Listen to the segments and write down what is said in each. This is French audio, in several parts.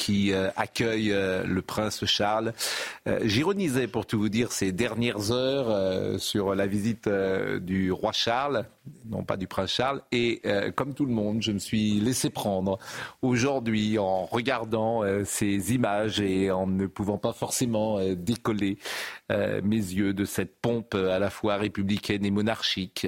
qui euh, accueille euh, le prince Charles. Euh, J'ironisais, pour tout vous dire, ces dernières heures sur la visite du roi Charles, non pas du prince Charles, et comme tout le monde, je me suis laissé prendre aujourd'hui en regardant ces images et en ne pouvant pas forcément décoller mes yeux de cette pompe à la fois républicaine et monarchique,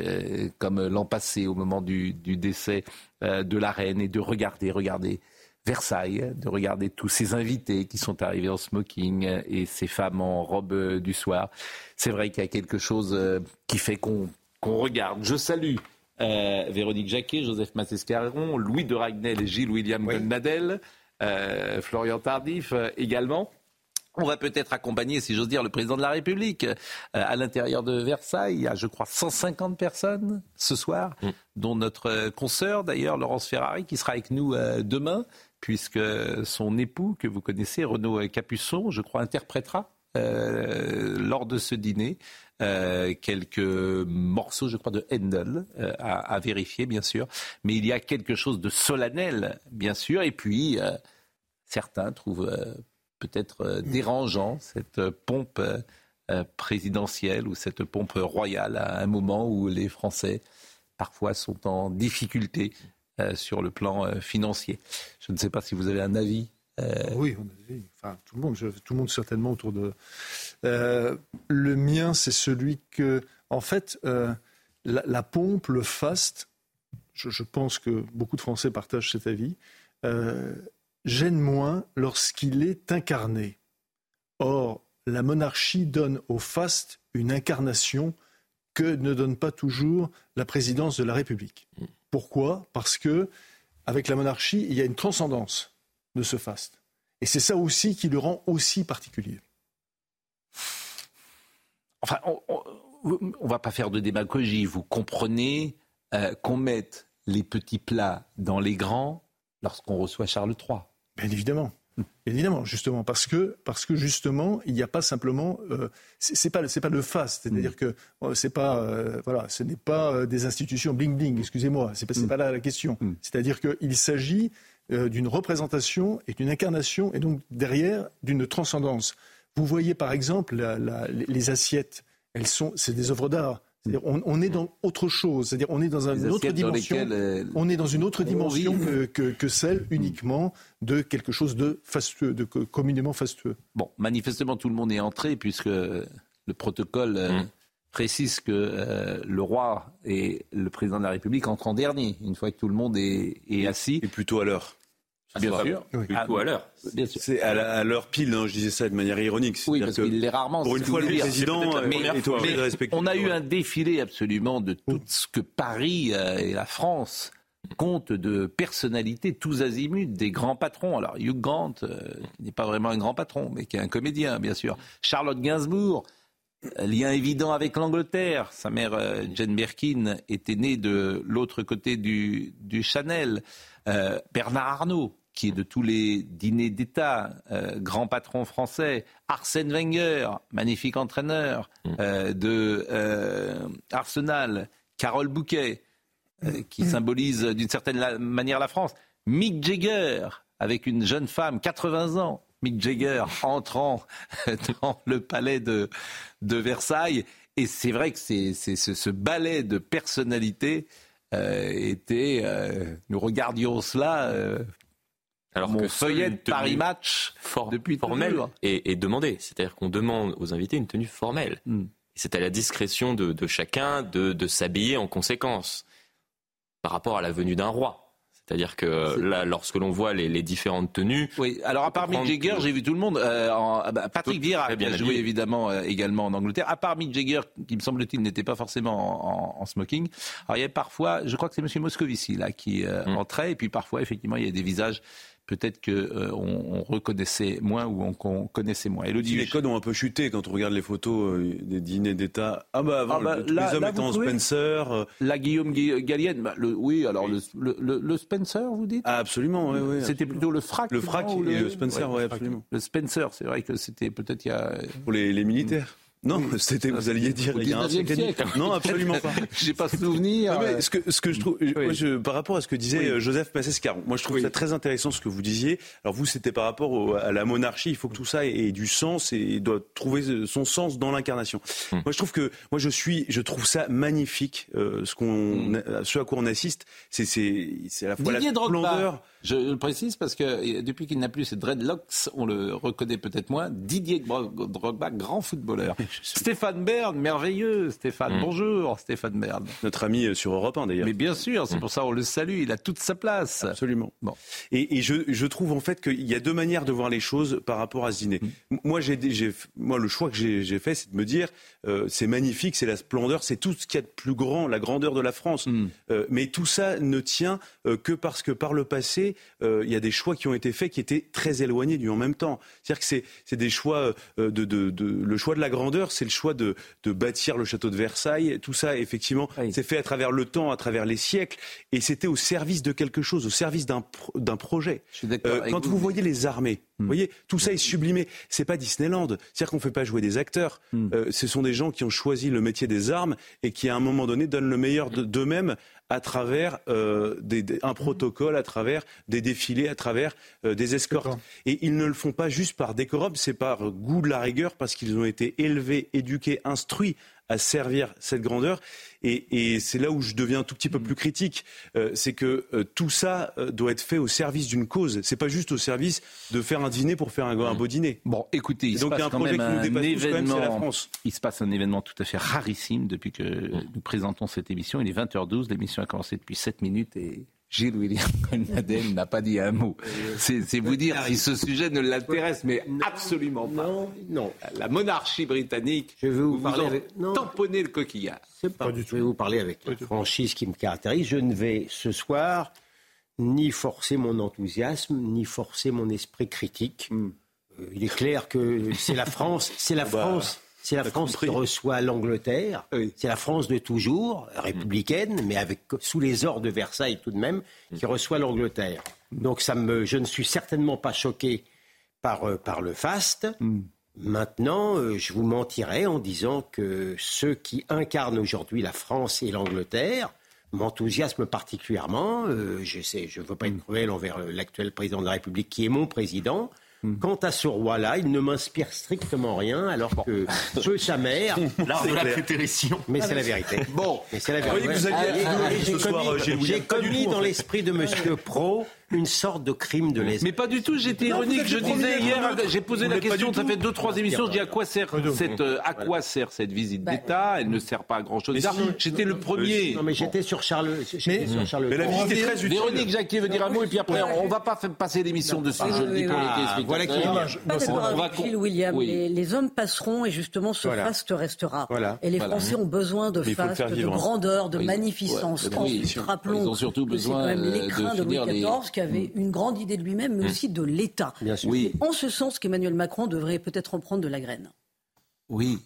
comme l'an passé au moment du, décès de la reine, et de regarder, regarder Versailles, de regarder tous ces invités qui sont arrivés en smoking et ces femmes en robe du soir. C'est vrai qu'il y a quelque chose euh, qui fait qu'on regarde. Je salue euh, Véronique Jacquet, Joseph Massescaron, Louis de Ragnel et Gilles William Goldnadel, euh, Florian Tardif euh, également. On va peut-être accompagner, si j'ose dire, le président de la République à l'intérieur de Versailles. Il y a, je crois, 150 personnes ce soir, dont notre consoeur, d'ailleurs, Laurence Ferrari, qui sera avec nous demain, puisque son époux, que vous connaissez, Renaud Capuçon, je crois, interprétera euh, lors de ce dîner euh, quelques morceaux, je crois, de Handel euh, à, à vérifier, bien sûr. Mais il y a quelque chose de solennel, bien sûr. Et puis, certains trouvent peut-être euh, dérangeant cette pompe présidentielle ou cette pompe royale à un moment où les Français parfois sont en difficulté sur le plan euh, financier. Je ne sais pas si vous avez un avis. euh, Oui, on. Enfin, tout le monde, je- tout le monde certainement autour de. Euh, le mien, c'est celui que, en fait, euh, la, la pompe, le faste, je, je pense que beaucoup de Français partagent cet avis, euh, gêne moins lorsqu'il est incarné. Or, la monarchie donne au faste une incarnation que ne donne pas toujours la présidence de la République. Pourquoi? Parce que avec la monarchie, il y a une transcendance de ce faste. Et c'est ça aussi qui le rend aussi particulier. Enfin, on ne va pas faire de démagogie. Vous comprenez euh, qu'on mette les petits plats dans les grands lorsqu'on reçoit Charles III. Bien évidemment. Bien évidemment, justement, parce que, parce que justement, il n'y a pas simplement, euh, c'est pas, c'est pas le faste, c'est-à-dire que euh, c'est pas, euh, voilà, ce n'est pas euh, des institutions bling bling, excusez-moi, c'est pas, c'est pas là la question. C'est-à-dire qu'il s'agit euh, d'une représentation et d'une incarnation, et donc derrière d'une transcendance. Vous voyez par exemple la- la- les les assiettes, elles sont, c'est des œuvres d'art. On, on est dans autre chose, c'est-à-dire on est dans une autre dimension. lesquelles, euh, on est dans une autre on dimension que, que- que celle uniquement de quelque chose de fastueux, de co- communément fastueux. Bon, manifestement, tout le monde est entré puisque le protocole euh, précise que euh, le roi et le président de la République entrent en dernier, une fois que tout le monde est, est assis. Et plutôt à l'heure. Bien sûr. Plutôt à l'heure. Bien sûr. C'est à l'heure pile, hein, je disais ça de manière ironique. Oui, parce que qu'il l'est rarement. Pour une fois, le président euh, Mais- est obligé mais de respecter. on a eu un défilé absolument de tout ce que Paris euh, et la France comptent de personnalités tous azimuts, des grands patrons. Alors Hugh Grant, euh, qui n'est pas vraiment un grand patron, mais qui est un comédien, bien sûr. Charlotte Gainsbourg, lien évident avec l'Angleterre. Sa mère, euh, Jane Birkin, était née de l'autre côté du, du Chanel. Euh, Bernard Arnault, qui est de tous les dîners d'État, euh, grand patron français. Arsène Wenger, magnifique entraîneur euh, de euh, Arsenal. Carole Bouquet, euh, qui symbolise euh, d'une certaine la- manière la France. Mick Jagger, avec une jeune femme, 80 ans. Mick Jagger entrant dans le palais de, de Versailles. Et c'est vrai que c'est, ce, ce ballet de personnalité euh, était. euh, nous regardions cela. euh, Alors mon que feuillet de Paris Match for- depuis toujours. est, est demandée. C'est-à-dire qu'on demande aux invités une tenue formelle. Hmm. C'est à la discrétion de, de chacun de, de s'habiller en conséquence par rapport à la venue d'un roi. C'est-à-dire que là, lorsque l'on voit les, les différentes tenues, Oui, alors à part Mick Jagger, j'ai vu tout le monde. euh, en- ah bah, Patrick Vieira, qui bien a joué évidemment euh, également en Angleterre. À part Mick Jagger, qui me semble-t-il n'était pas forcément en, en- en smoking. Alors il y a parfois, je crois que c'est Monsieur Moscovici là qui euh, Mm. entrait, et puis parfois effectivement il y a des visages peut-être que euh, on, on reconnaissait moins ou on, qu'on connaissait moins. Si les codes ont un peu chuté quand on regarde les photos euh, des dîners d'État. Ah bah avant, Ah bah, le- tous là- les hommes là, vous en Spencer. euh, la Guillaume Gui- Gallienne, bah, le, oui, alors le, le, Spencer, vous dites? Ah absolument, oui, oui. C'était plutôt le frac. le frac et le Spencer, ouais, absolument. Le Spencer, c'est vrai que c'était peut-être il y a Pour les, les militaires. Non, c'était, vous alliez dire, au il y a un 19e siècle. Non, absolument pas. J'ai pas souvenir. Non, mais ce que ce que je trouve, moi, je- par rapport à ce que disait Oui. euh, Joseph Passescaron, moi je trouve ça très intéressant ce que vous disiez. Alors vous, c'était par rapport au- à la monarchie. Il faut que tout ça ait, ait du sens et doit trouver son sens dans l'incarnation. Hmm. Moi, je trouve que moi je suis, je trouve ça magnifique. euh, ce qu'on, Hmm. ce à quoi on assiste, c'est c'est c'est à la fois Didier la splendeur. Je le précise parce que euh, depuis qu'il n'a plus ses dreadlocks, on le reconnaît peut-être moins. Didier Dro- Drogba, grand footballeur. Stéphane Bern, merveilleux. Stéphane, Mm. bonjour Stéphane Bern. Notre ami euh, sur Europe 1 d'ailleurs. Mais bien sûr, c'est pour ça on le salue. Il a toute sa place. Absolument. Bon. Et, et je, je trouve en fait qu'il y a deux manières de voir les choses par rapport à ce dîner. Mm. Moi, j'ai, j'ai, moi, le choix que j'ai, j'ai fait, c'est de me dire, euh, c'est magnifique, c'est la splendeur, c'est tout ce qu'il y a de plus grand, la grandeur de la France. Mm. Euh, mais tout ça ne tient que parce que par le passé, euh, il y a des choix qui ont été faits qui étaient très éloignés du en même temps. C'est-à-dire que c'est, c'est des choix euh, de, de, de, le choix de la grandeur, c'est le choix de, de bâtir le château de Versailles. Tout ça, effectivement, Oui. c'est fait à travers le temps, à travers les siècles, et c'était au service de quelque chose, au service d'un, pro- d'un projet. Je suis. Euh, quand vous voyez les armées. Vous voyez, tout ça est sublimé. C'est pas Disneyland. C'est-à-dire qu'on fait pas jouer des acteurs. Hmm. Euh, ce sont des gens qui ont choisi le métier des armes et qui, à un moment donné, donnent le meilleur de- d'eux-mêmes à travers euh, des- des- un protocole, à travers des défilés, à travers euh, des escortes. Et ils ne le font pas juste par décorum, c'est par goût de la rigueur, parce qu'ils ont été élevés, éduqués, instruits à servir cette grandeur. Et, et c'est là où je deviens un tout petit peu plus critique, euh, c'est que euh, tout ça euh, doit être fait au service d'une cause. C'est pas juste au service de faire un dîner pour faire un, un beau dîner. Bon, écoutez, il Et se donc, passe il y a un quand projet même qui nous un dépasse tous, quand même, c'est la événement. France. Il se passe un événement tout à fait rarissime depuis que nous présentons cette émission. Il est 20h12, l'émission a commencé depuis 7 minutes et Gilles William Nadel n'a pas dit un mot. C'est vous dire si ce sujet ne l'intéresse, mais absolument pas. Non, non. La monarchie britannique, Je vais vous vous, parler avec- non. tamponnez le coquillard. C'est pas, Je vais vous parler avec la franchise qui me caractérise. Je ne vais ce soir ni forcer mon enthousiasme, ni forcer mon esprit critique. Hmm. Euh, il est clair que c'est la France, c'est la France, c'est la France qui reçoit l'Angleterre. Oui. C'est la France de toujours, républicaine, mais avec sous les ors de Versailles tout de même, qui reçoit l'Angleterre. Donc ça me, je ne suis certainement pas choqué par euh, par le faste. Maintenant, euh, je vous mentirais en disant que ceux qui incarnent aujourd'hui la France et l'Angleterre m'enthousiasment particulièrement. Euh, je sais, je ne veux pas être cruel envers l'actuel président de la République qui est mon président. Quant à ce roi-là, il ne m'inspire strictement rien, alors que peu sa mère. l'art de la prétérition. Mais c'est la vérité. Bon, Mais c'est la Vous voyez vérité. que vous ce j'ai soir, commis- du commis dans fait. l'esprit de Monsieur Pro une sorte de crime de lèse. Mais pas du tout, j'étais ironique. Je disais hier, neutre. j'ai posé la question, ça fait deux, trois émissions, je dis à quoi sert cette, euh, à quoi sert cette visite d'État? Elle ne sert pas à grand chose. J'étais le premier. Non, mais j'étais sur Charles. j'étais sur Charles. Mais la visite est très utile. Véronique Jacquier veut dire un mot et puis après on va pas passer l'émission dessus, je le dis pour les Ah, voilà qui est William. Les, hommes passeront et justement ce faste restera. Et les. Français ont besoin de faste, faire de hein. grandeur, de magnificence. Rappelons Ils ont surtout que c'est besoin, quand même euh, l'écrin de Louis XIV avait une grande idée de lui-même, mais aussi de l'État. Bien sûr. Oui, En ce sens qu'Emmanuel Macron devrait peut-être en prendre de la graine. oui.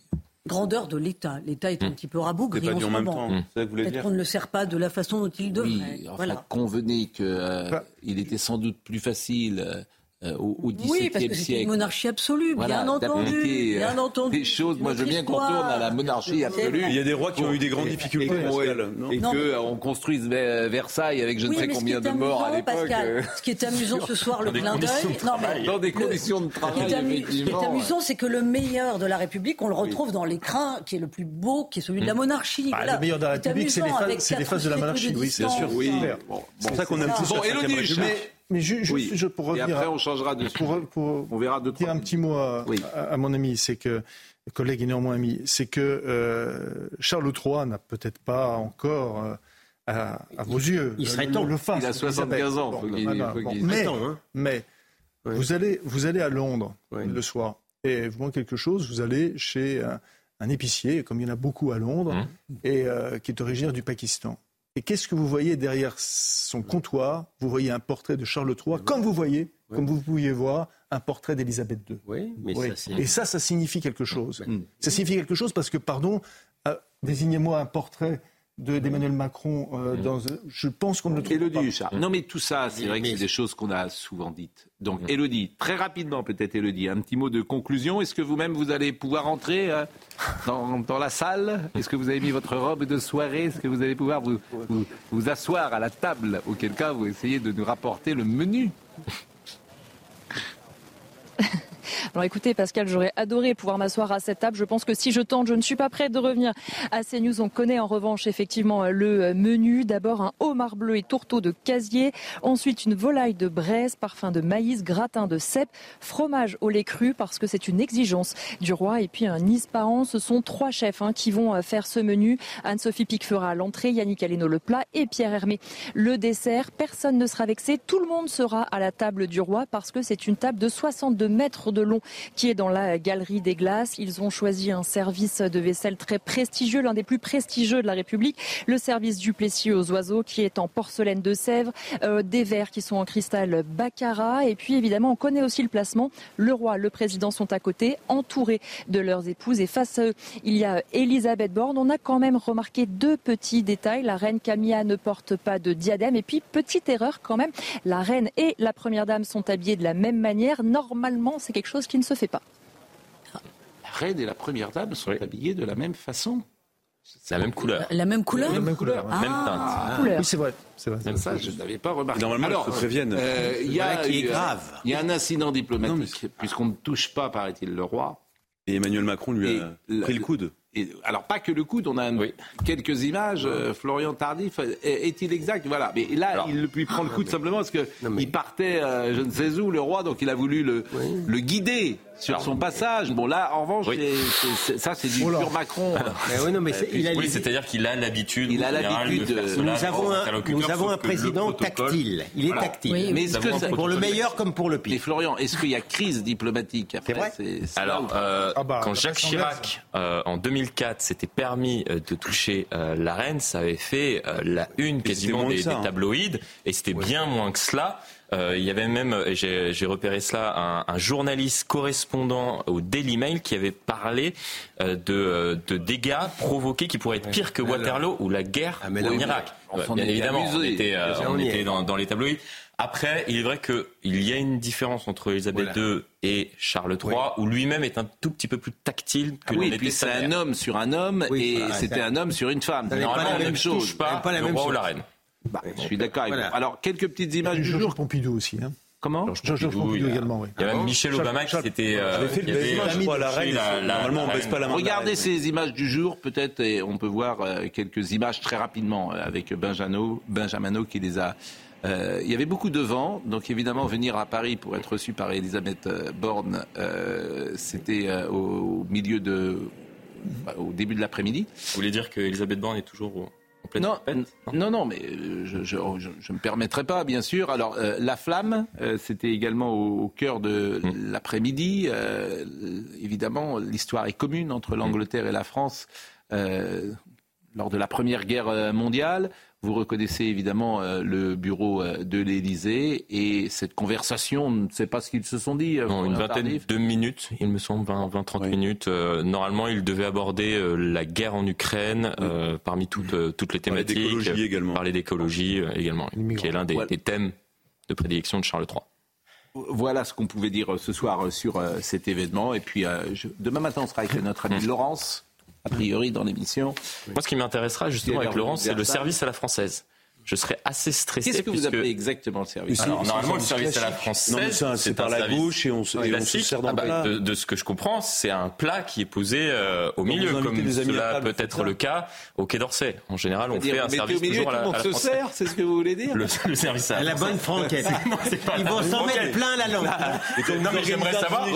Grandeur de l'État. L'État est un petit peu rabougri en ce moment. Peut-être dire qu'on ne le sert pas de la façon dont il devrait. Oui, enfin, voilà. convenez que euh, Bah. il était sans doute plus facile euh, au, au XVIIe Oui, parce que c'était siècle. une monarchie absolue, Voilà, bien entendu. d'appliquer, euh, Bien entendu. des choses. Moi, je veux bien qu'on tourne à la monarchie absolue. Il y a des rois qui ont eu des grandes difficultés. Et, qu'on- mais- euh, on construise Ver- Versailles avec je ne Oui, sais combien qui est de morts à amusant, l'époque. Pascal, euh, ce qui est amusant ce soir, le clin d'œil. Dans des conditions de travail, ce qui est amusant, c'est que le meilleur de la République, on le retrouve dans l'écrin qui est le plus beau, qui est celui de la monarchie. Ah, Voilà. le meilleur de la République, c'est les phases- de la monarchie, oui, c'est distance. sûr. C'est pour ça qu'on aime tous Bon, la République. Mais Oui. je- pour Et revenir après, à- on changera de pour, pour On verra deux, dire un petit mot à, Oui. à- à mon ami, c'est que collègue et néanmoins ami, c'est que euh, Charles III n'a peut-être pas encore euh, à, à vos yeux. Il serait le- temps. le faste Il a 75 d'Elisabeth. ans, bon. Mais, hein. mais Ouais. vous, allez, vous allez à Londres Ouais. le soir et vous manquez quelque chose, vous allez chez un, un épicier, comme il y en a beaucoup à Londres, Mmh. et euh, qui est originaire du Pakistan. Et qu'est-ce que vous voyez derrière son comptoir? Vous voyez un portrait de Charles III, comme vous voyez, comme vous pouviez voir, un portrait d'Élisabeth II. Oui, mais Oui. ça. Et ça, ça signifie quelque chose. Ça signifie quelque chose parce que, pardon, euh, désignez-moi un portrait de- d'Emmanuel Macron euh, dans. Je pense qu'on ne le trouve pas. Élodie, Charles. Non, mais tout ça, c'est vrai que c'est des choses qu'on a souvent dites. Donc, Élodie, très rapidement, peut-être, Élodie, un petit mot de conclusion. Est-ce que vous-même, vous allez pouvoir entrer euh, dans, dans la salle? Est-ce que vous avez mis votre robe de soirée? Est-ce que vous allez pouvoir vous, vous, vous asseoir à la table Auquel cas, vous essayez de nous rapporter le menu? Alors écoutez, Pascal, j'aurais adoré pouvoir m'asseoir à cette table. Je pense que si je tente, je ne suis pas prête de revenir à CNews. On connaît en revanche effectivement le menu. D'abord un homard bleu et tourteau de casier. Ensuite une volaille de braise, parfum de maïs, gratin de cèpe, fromage au lait cru parce que c'est une exigence du roi. Et puis un ispahan. Ce sont trois chefs hein, qui vont faire ce menu. Anne-Sophie Pic fera l'entrée, Yannick Aleno le plat et Pierre Hermé le dessert. Personne ne sera vexé. Tout le monde sera à la table du roi parce que c'est une table de 62 mètres de long qui est dans la galerie des glaces. Ils ont choisi un service de vaisselle très prestigieux, l'un des plus prestigieux de la République, le service du Plessis aux oiseaux qui est en porcelaine de Sèvres, euh, des verres qui sont en cristal Baccarat et puis évidemment on connaît aussi le placement. Le roi, le président sont à côté, entourés de leurs épouses et face à eux il y a Elisabeth Borne. On a quand même remarqué deux petits détails. La reine Camilla ne porte pas de diadème et puis petite erreur quand même, la reine et la première dame sont habillées de la même manière. Normalement c'est quelque chose qui ne se fait pas. La reine et la première dame sont habillées de la même façon. La même couleur. La même couleur La même couleur. Ah. Même teinte. Couleur. Oui, c'est vrai. C'est vrai. Même Ça, je n'avais pas remarqué. Normalement, ils se préviennent. euh, il y a qui est grave. Il y a un incident diplomatique, puisqu'on ne touche pas, paraît-il, le roi. Et Emmanuel Macron lui Et a la- pris le coude. Et, alors pas que le coude, on a Oui. quelques images. euh, Florian Tardif euh, est-il exact? Voilà. Mais là, Alors- il lui prend le coude simplement parce que mais- il partait, euh, je ne sais où, le roi, donc il a voulu le, le guider sur son passage. Bon là, en revanche, Oui. c'est- c'est- ça c'est du Oh pur Macron. Mais oui, non, mais c'est- il a Oui, c'est-à-dire qu'il a l'habitude. Il a l'habitude de faire Nous avons un, nous avons un président tactile. Il est Voilà. tactile. Oui, Mais est-ce Nous que ça- Pour le meilleur comme pour le Et pire. Florian, est-ce qu'il y a crise diplomatique après C'est vrai c'est- Alors, euh, Ah bah, quand Jacques Chirac, euh, en 2004, s'était permis euh, de toucher euh, la reine, ça avait fait euh, la une quasiment des, que ça, des hein. tabloïds, et c'était bien moins que cela. Euh, il y avait même, j'ai repéré cela, un, un journaliste correspondant au Daily Mail qui avait parlé euh, de, euh, de dégâts provoqués qui pourraient être pires que Waterloo ou la guerre Ah, en Irak. on bien évidemment, on était, on était dans, dans les tabloïds. Après, il est vrai qu'il y a une différence entre Elisabeth Voilà. II et Charles III, où lui-même est un tout petit peu plus tactile que Ah oui, et puis c'est un homme sur un homme Oui, et c'était un homme sur une femme. ça n'est pas la même chose. chose. pas la le même roi ou chose. la reine. Bah, je suis d'accord avec Voilà. vous. Alors, quelques petites images du jour. Pompidou aussi. Hein. Comment Georges Pompidou, également, oui. Il y a même Michel Charles- Obama qui s'était. euh, J'avais fait le avait baisement, je crois, à la reine. la- la- Normalement, on la baisse pas la main. Regardez reine. ces images du jour, peut-être, et on peut voir euh, quelques images très rapidement euh, avec Benjano, Benjamino qui les a. euh, il y avait beaucoup de vent, donc évidemment venir à Paris pour être reçu par Elisabeth Borne, euh, c'était euh, au milieu de, bah, au début de l'après-midi. Vous voulez dire qu'Elisabeth Borne est toujours Non, non, non, mais euh, je, je, je, je me permettrai pas, bien sûr. Alors, euh, la flamme, euh, c'était également au, au cœur de Mm. l'après-midi. Euh, évidemment, l'histoire est commune entre l'Angleterre et la France lors de la Première Guerre mondiale. Vous reconnaissez évidemment euh, le bureau euh, de l'Élysée et cette conversation, on ne sait pas ce qu'ils se sont dit. euh, Non, une vingtaine de minutes, il me semble, 20-30 minutes. Euh, normalement, il devait aborder euh, la guerre en Ukraine euh, parmi toutes, euh, toutes les Parler thématiques. d'écologie également. Parler d'écologie euh, également, qui est l'un des, Voilà. des thèmes de prédilection de Charles III. Voilà ce qu'on pouvait dire ce soir sur cet événement. Et puis, euh, je- demain matin, on sera avec notre ami Laurence, a priori, dans l'émission. Moi, ce qui m'intéressera justement avec Laurence, c'est le service à la française je serais assez stressé. Qu'est-ce que vous appelez exactement le service Alors, Normalement, le service à la française, c'est par la gauche et on se, et sert dans ah bah. De, ce que je comprends, c'est un plat qui est posé euh, au milieu, comme cela peut être le cas au Quai d'Orsay. En général, on fait un service toujours à la, à la se sert, c'est ce que vous voulez dire le, service à la, la bonne franquette. Ils vont s'en mettre plein la langue. Non, mais j'aimerais savoir.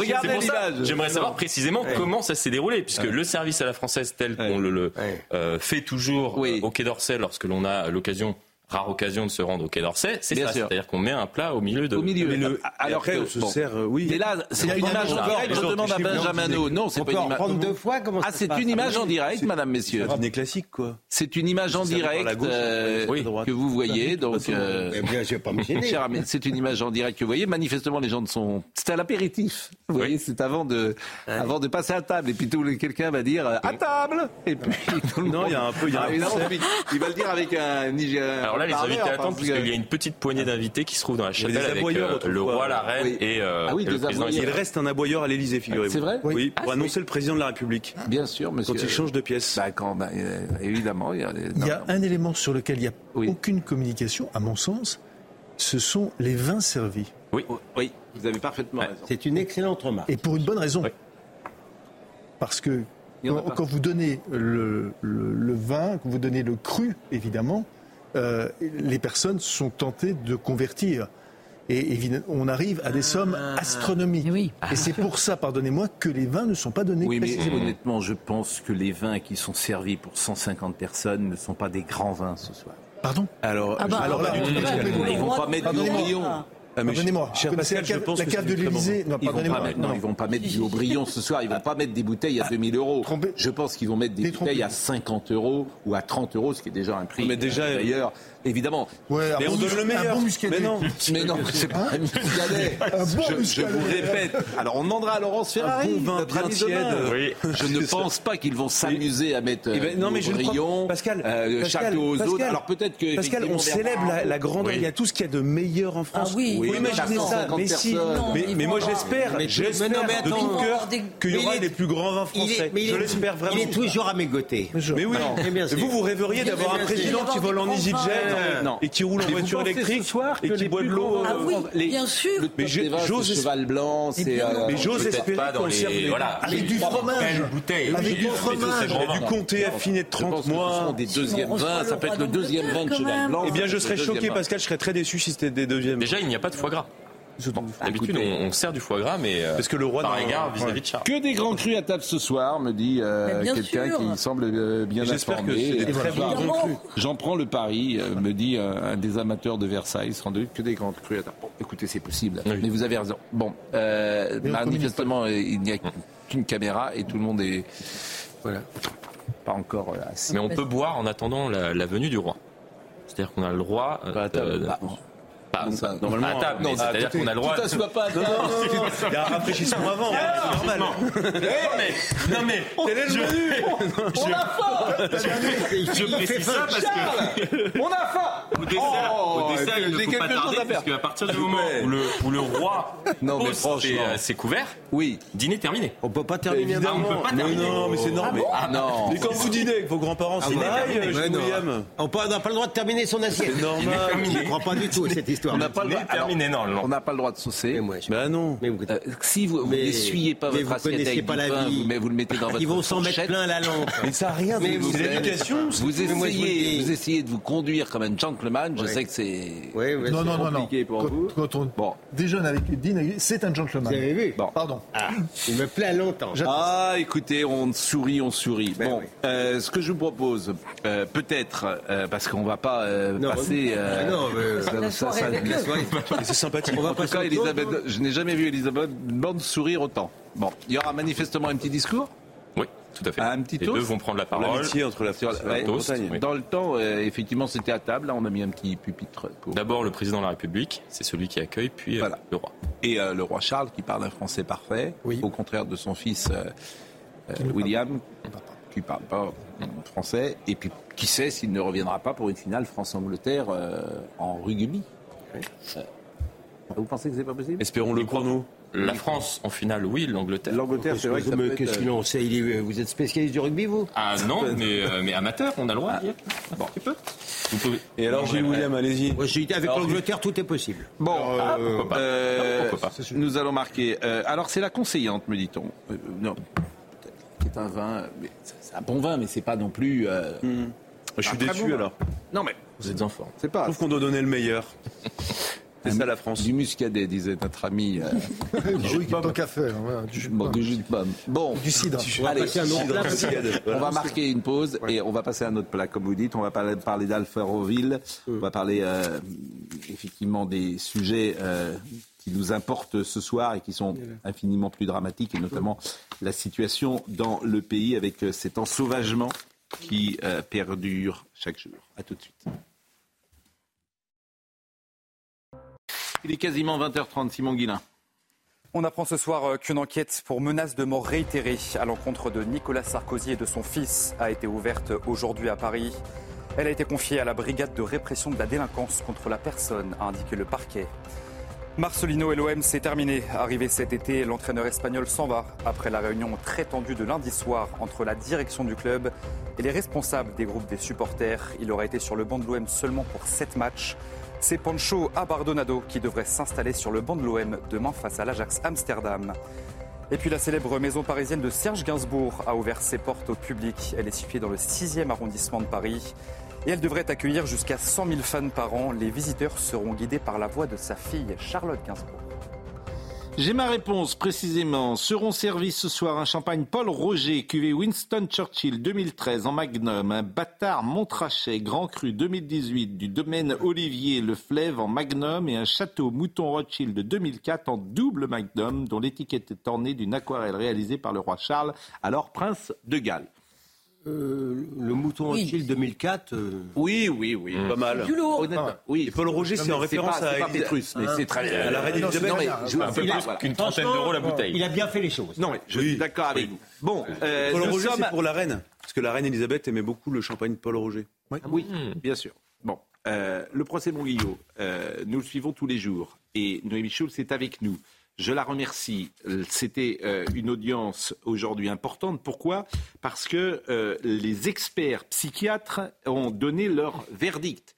J'aimerais savoir précisément comment ça s'est déroulé, puisque le service à la française tel qu'on le euh, fait toujours euh, au Quai d'Orsay lorsque l'on a l'occasion rare occasion de se rendre au Quai d'Orsay, c'est ça. C'est-à-dire qu'on met un plat au milieu de. Au milieu. Le... alors après, on se sert, oui. Mais là, c'est une image en direct, je demande à Benjamin Non, c'est pas une image. deux fois, comment Ah, c'est une image en direct, madame, messieurs. C'est une classique, quoi. C'est une image en direct euh, que vous voyez. Donc, c'est une image en direct que vous voyez. Manifestement, les gens ne sont. C'était à l'apéritif. Vous voyez, c'est avant de, avant de passer à table. Et puis tout le quelqu'un va dire euh, à table. Et puis tout le monde. Non, il y a un peu. Il ah, va le dire avec un Nigérien là, les invités attendent, puisqu'il y a une petite poignée d'invités qui se trouvent dans la chapelle avec euh, le roi, la hein. reine euh, ah et le président. Il reste un aboyeur à l'Elysée, ah, figurez-vous. C'est vrai Oui, pour ah, annoncer le président de la République. Bien sûr, monsieur. Quand il change de pièce. Bah, bah, euh, évidemment. Il y a, des... il y a un élément sur lequel il n'y a aucune communication, à mon sens, ce sont les vins servis. Oui, oui vous avez parfaitement raison. C'est une excellente remarque. Et pour une bonne raison. Parce que quand, vous donnez le, vin, quand vous donnez le cru, évidemment, euh, les personnes sont tentées de convertir. Et, on arrive à des ah. sommes astronomiques. Et c'est pour ça, pardonnez-moi, que les vins ne sont pas donnés oui. Mais honnêtement, je pense que les vins qui sont servis pour 150 personnes ne sont pas des grands vins ce soir. Pardon? Alors, ah bah, là, ils vont pas mettre millions. Ah, pardonnez-moi. Cher Pascal, la, cave, la cave de l'Élysée. Non, pardonnez-moi. Non, non, ils vont pas mettre du Aubryon ce soir. Ils vont pas mettre des bouteilles à ah, 2000 euros. Je pense qu'ils vont mettre des bouteilles à 50 euros ou à 30 euros, ce qui est déjà un prix. Mais déjà, d'ailleurs, évidemment. Mais on donne le meilleur. Mais non, mais non, c'est pas un muscadet. Un bon je, muscadet. Je vous répète. Alors on demandera à Laurence Ferrari. Un bon vin bien Je ne pense pas qu'ils vont s'amuser à mettre. Eh ben, Pascal, aux autres. Alors peut-être que. Pascal, on célèbre la, grandeur. Il y a tout ce qu'il y a de meilleur en France. Oui. imaginez ça. Mais si. Moi j'espère, j'espère de tout cœur qu'il y aura les plus grands vins français. Je l'espère vraiment. Il est toujours à mes côtés. Mais oui. Vous vous rêveriez d'avoir un président qui vole en EasyJet et qui roule en voiture électrique et qui boit de l'eau. Euh, ah oui, bien sûr. Le mais j'ose cheval blanc, c'est. Euh, mais j'ose espérer qu'on les... voilà. Avec du fromage, avec du fromage, du comté affiné de 30 mois. Des deuxièmes vins, ça peut être le deuxième vin de cheval blanc. Eh bien, je serais choqué, Pascal, je serais très déçu si c'était des deuxièmes. Déjà, il n'y a pas de foie gras. D'habitude, on, sert du foie gras, mais euh, parce que le roi par égard vis-à-vis de Charles. Que des grands crus à table ce soir, me dit euh, quelqu'un qui semble euh, bien informé. J'en prends le pari, me dit un des amateurs de Versailles, sans doute que des grands crus à table. Bon, écoutez, c'est possible, mais vous avez raison. Bon, manifestement, il n'y a qu'une caméra et tout le monde est voilà, pas encore assis. Mais on peut boire en attendant la, venue du roi. C'est-à-dire qu'on a le droit. Bah, ça, bah, normalement, euh, c'est-à-dire qu'on a le droit. Tu a hein, normal. Eh, non, mais. Quel est le menu On a faim Je oh, parce que. On a partir du moment où le roi pose ses euh, couverts, dîner terminé. On peut pas terminer ah, terminer. Non, mais c'est normal. Ah ah mais quand vous dînez avec vos grands-parents, c'est William. On n'a pas le droit de terminer son assiette. C'est normal. Je ne crois pas du tout cette histoire. On n'a pas le droit de terminer, normalement. On n'a pas le droit de saucer. Mais ben non. Mais vous... Euh, si vous, vous n'essuyez pas votre assiette avec pas du la pain, vie. Vous, mais vous le mettez dans votre Ils vont s'en mettre plein la lampe. Mais ça n'a rien de mais vous, l'éducation. Vous, essayez, vous essayez de vous conduire comme un gentleman. Je sais que c'est non, non, compliqué non, pour vous. Quand on bon. déjeune avec dîne, c'est un gentleman. Vous avez vu bon. Pardon. Ah. Il me plaît longtemps. Ah, écoutez, on sourit, on sourit. Ben bon, euh, ce que je vous propose, euh, peut-être, euh, parce qu'on ne va pas passer... Ah non, mais... C'est sympathique. On va en tout Elisabeth, je n'ai jamais vu Elisabeth Borne sourire autant. Bon, il y aura manifestement un petit discours Oui. Tout à fait. Un petit Les deux vont prendre la parole. L'amitié entre la France Dans le temps, euh, effectivement, c'était à table. Là, on a mis un petit pupitre. Pour... D'abord, le président de la République, c'est celui qui accueille, puis euh, le roi. Et euh, le roi Charles, qui parle un français parfait, au contraire de son fils William, parle. qui parle pas français. Et puis, qui sait s'il ne reviendra pas pour une finale France-Angleterre en rugby vous pensez que c'est pas possible? Espérons le pour nous. La France en finale, oui, l'Angleterre. L'Angleterre, c'est vrai que. Qu'est-ce euh, sait? Euh, vous êtes spécialiste du rugby, vous? Ah non, euh, mais, amateur, on a le droit. Ah. Bon. Tu peux. Et alors, Gilles William, allez-y. Avec l'Angleterre, tout est possible. Bon, ah, euh, pourquoi pas. Pourquoi pas. nous allons marquer. alors, c'est la conseillante, me dit-on. non, c'est un vin, c'est un bon vin, mais c'est pas non plus. Hmm. Je suis déçu, alors. Non, mais vous êtes en forme. c'est Je pas. trouve qu'on doit donner le meilleur. C'est ça la France. Du muscadet, disait notre ami. euh, du jus de bon, pomme. du jus de pomme. Bon, Du cidre. allez, on va marquer une pause et on va passer à un autre plat, comme vous dites. On va parler, parler d'Alfaroville. On va parler euh, effectivement des sujets euh, qui nous importent ce soir et qui sont infiniment plus dramatiques, et notamment la situation dans le pays avec euh, cet ensauvagement qui euh, perdure chaque jour. À tout de suite. Il est quasiment 20h30, Simon Guillain. On apprend ce soir euh, qu'une enquête pour menace de mort réitérée à l'encontre de Nicolas Sarkozy et de son fils a été ouverte aujourd'hui à Paris. Elle a été confiée à la brigade de répression de la délinquance contre la personne, a indiqué le parquet. Marcelino et l'OM, c'est terminé. Arrivé cet été, l'entraîneur espagnol s'en va après la réunion très tendue de lundi soir entre la direction du club et les responsables des groupes des supporters. Il aura été sur le banc de l'OM seulement pour 7 matchs. C'est Pancho Abardonado qui devrait s'installer sur le banc de l'OM demain face à l'Ajax Amsterdam. Et puis la célèbre maison parisienne de Serge Gainsbourg a ouvert ses portes au public. Elle est située dans le 6e arrondissement de Paris. Et elle devrait accueillir jusqu'à 100 000 fans par an. Les visiteurs seront guidés par la voix de sa fille Charlotte Gainsbourg. J'ai ma réponse précisément. Seront servis ce soir un champagne Paul Roger, cuvée Winston Churchill 2013 en Magnum, un bâtard Montrachet Grand Cru 2018 du domaine Olivier Le Fleuve en Magnum et un château Mouton Rothschild de 2004 en double Magnum dont l'étiquette est ornée d'une aquarelle réalisée par le roi Charles, alors prince de Galles. Euh, le mouton Oui. Rothschild 2004. euh, Oui, oui, oui. Pas mal. Du lourd. Honnêtement, oui. Et Paul Roger, c'est en référence pas, à, pas Pétrus, mais c'est très à la reine Elisabeth. Je Un peu il a- plus voilà. qu'une trentaine d'euros la bouteille. Il a bien fait les choses. Non, mais je suis d'accord avec vous. Bon, euh, Paul Roger, sommes- c'est pour la reine. Parce que la reine Elisabeth aimait beaucoup le champagne Paul Roger. Oui, bien sûr. Bon, euh, le procès Monguillot, euh, nous le suivons tous les jours et Noémie Schulz est avec nous. Je la remercie. C'était euh, une audience aujourd'hui importante. Pourquoi? Parce que euh, les experts psychiatres ont donné leur verdict.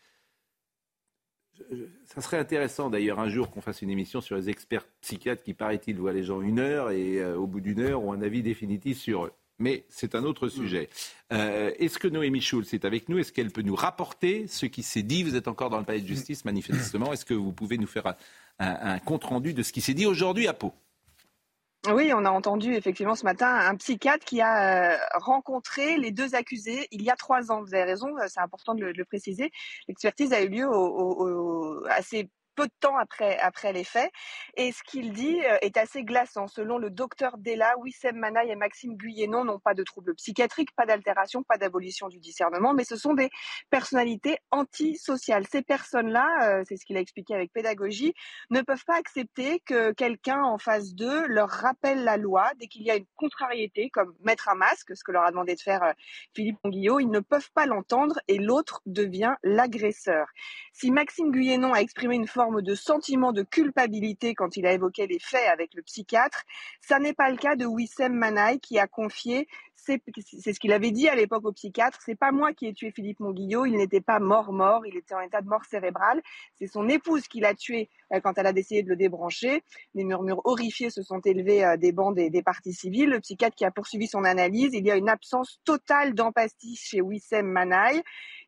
Ça serait intéressant d'ailleurs un jour qu'on fasse une émission sur les experts psychiatres qui, paraît-il, voient les gens une heure et euh, au bout d'une heure ont un avis définitif sur eux. Mais c'est un autre sujet. Euh, Est-ce que Noémie Schulz est avec nous? Est-ce qu'elle peut nous rapporter ce qui s'est dit? Vous êtes encore dans le palais de justice, manifestement. Est-ce que vous pouvez nous faire un, un- compte-rendu de ce qui s'est dit aujourd'hui à Pau Oui, on a entendu effectivement ce matin un psychiatre qui a euh, rencontré les deux accusés il y a trois ans. Vous avez raison, euh, c'est important de le, préciser. L'expertise a eu lieu assez peu de temps après, après les faits. Et ce qu'il dit euh, est assez glaçant. Selon le docteur Della, Wissem Manaï et Maxime Guyénon n'ont pas de troubles psychiatriques, pas d'altération, pas d'abolition du discernement, mais ce sont des personnalités antisociales. Ces personnes-là, euh, c'est ce qu'il a expliqué avec pédagogie, ne peuvent pas accepter que quelqu'un en face d'eux leur rappelle la loi dès qu'il y a une contrariété, comme mettre un masque, ce que leur a demandé de faire euh, Philippe Monguillot. Ils ne peuvent pas l'entendre et l'autre devient l'agresseur. Si Maxime Guyénon a exprimé une forme de sentiment de culpabilité quand il a évoqué les faits avec le psychiatre, ça n'est pas le cas de Wissem Manaï qui a confié c'est ce qu'il avait dit à l'époque au psychiatre. C'est pas moi qui ai tué Philippe Monguillot. Il n'était pas mort mort. Il était en état de mort cérébrale. C'est son épouse qui l'a tué euh, quand elle a décidé de le débrancher. Des murmures horrifiés se sont élevés euh, des bancs des, des parties civiles. Le psychiatre qui a poursuivi son analyse, il y a une absence totale d'empathie chez Wissem Manaï.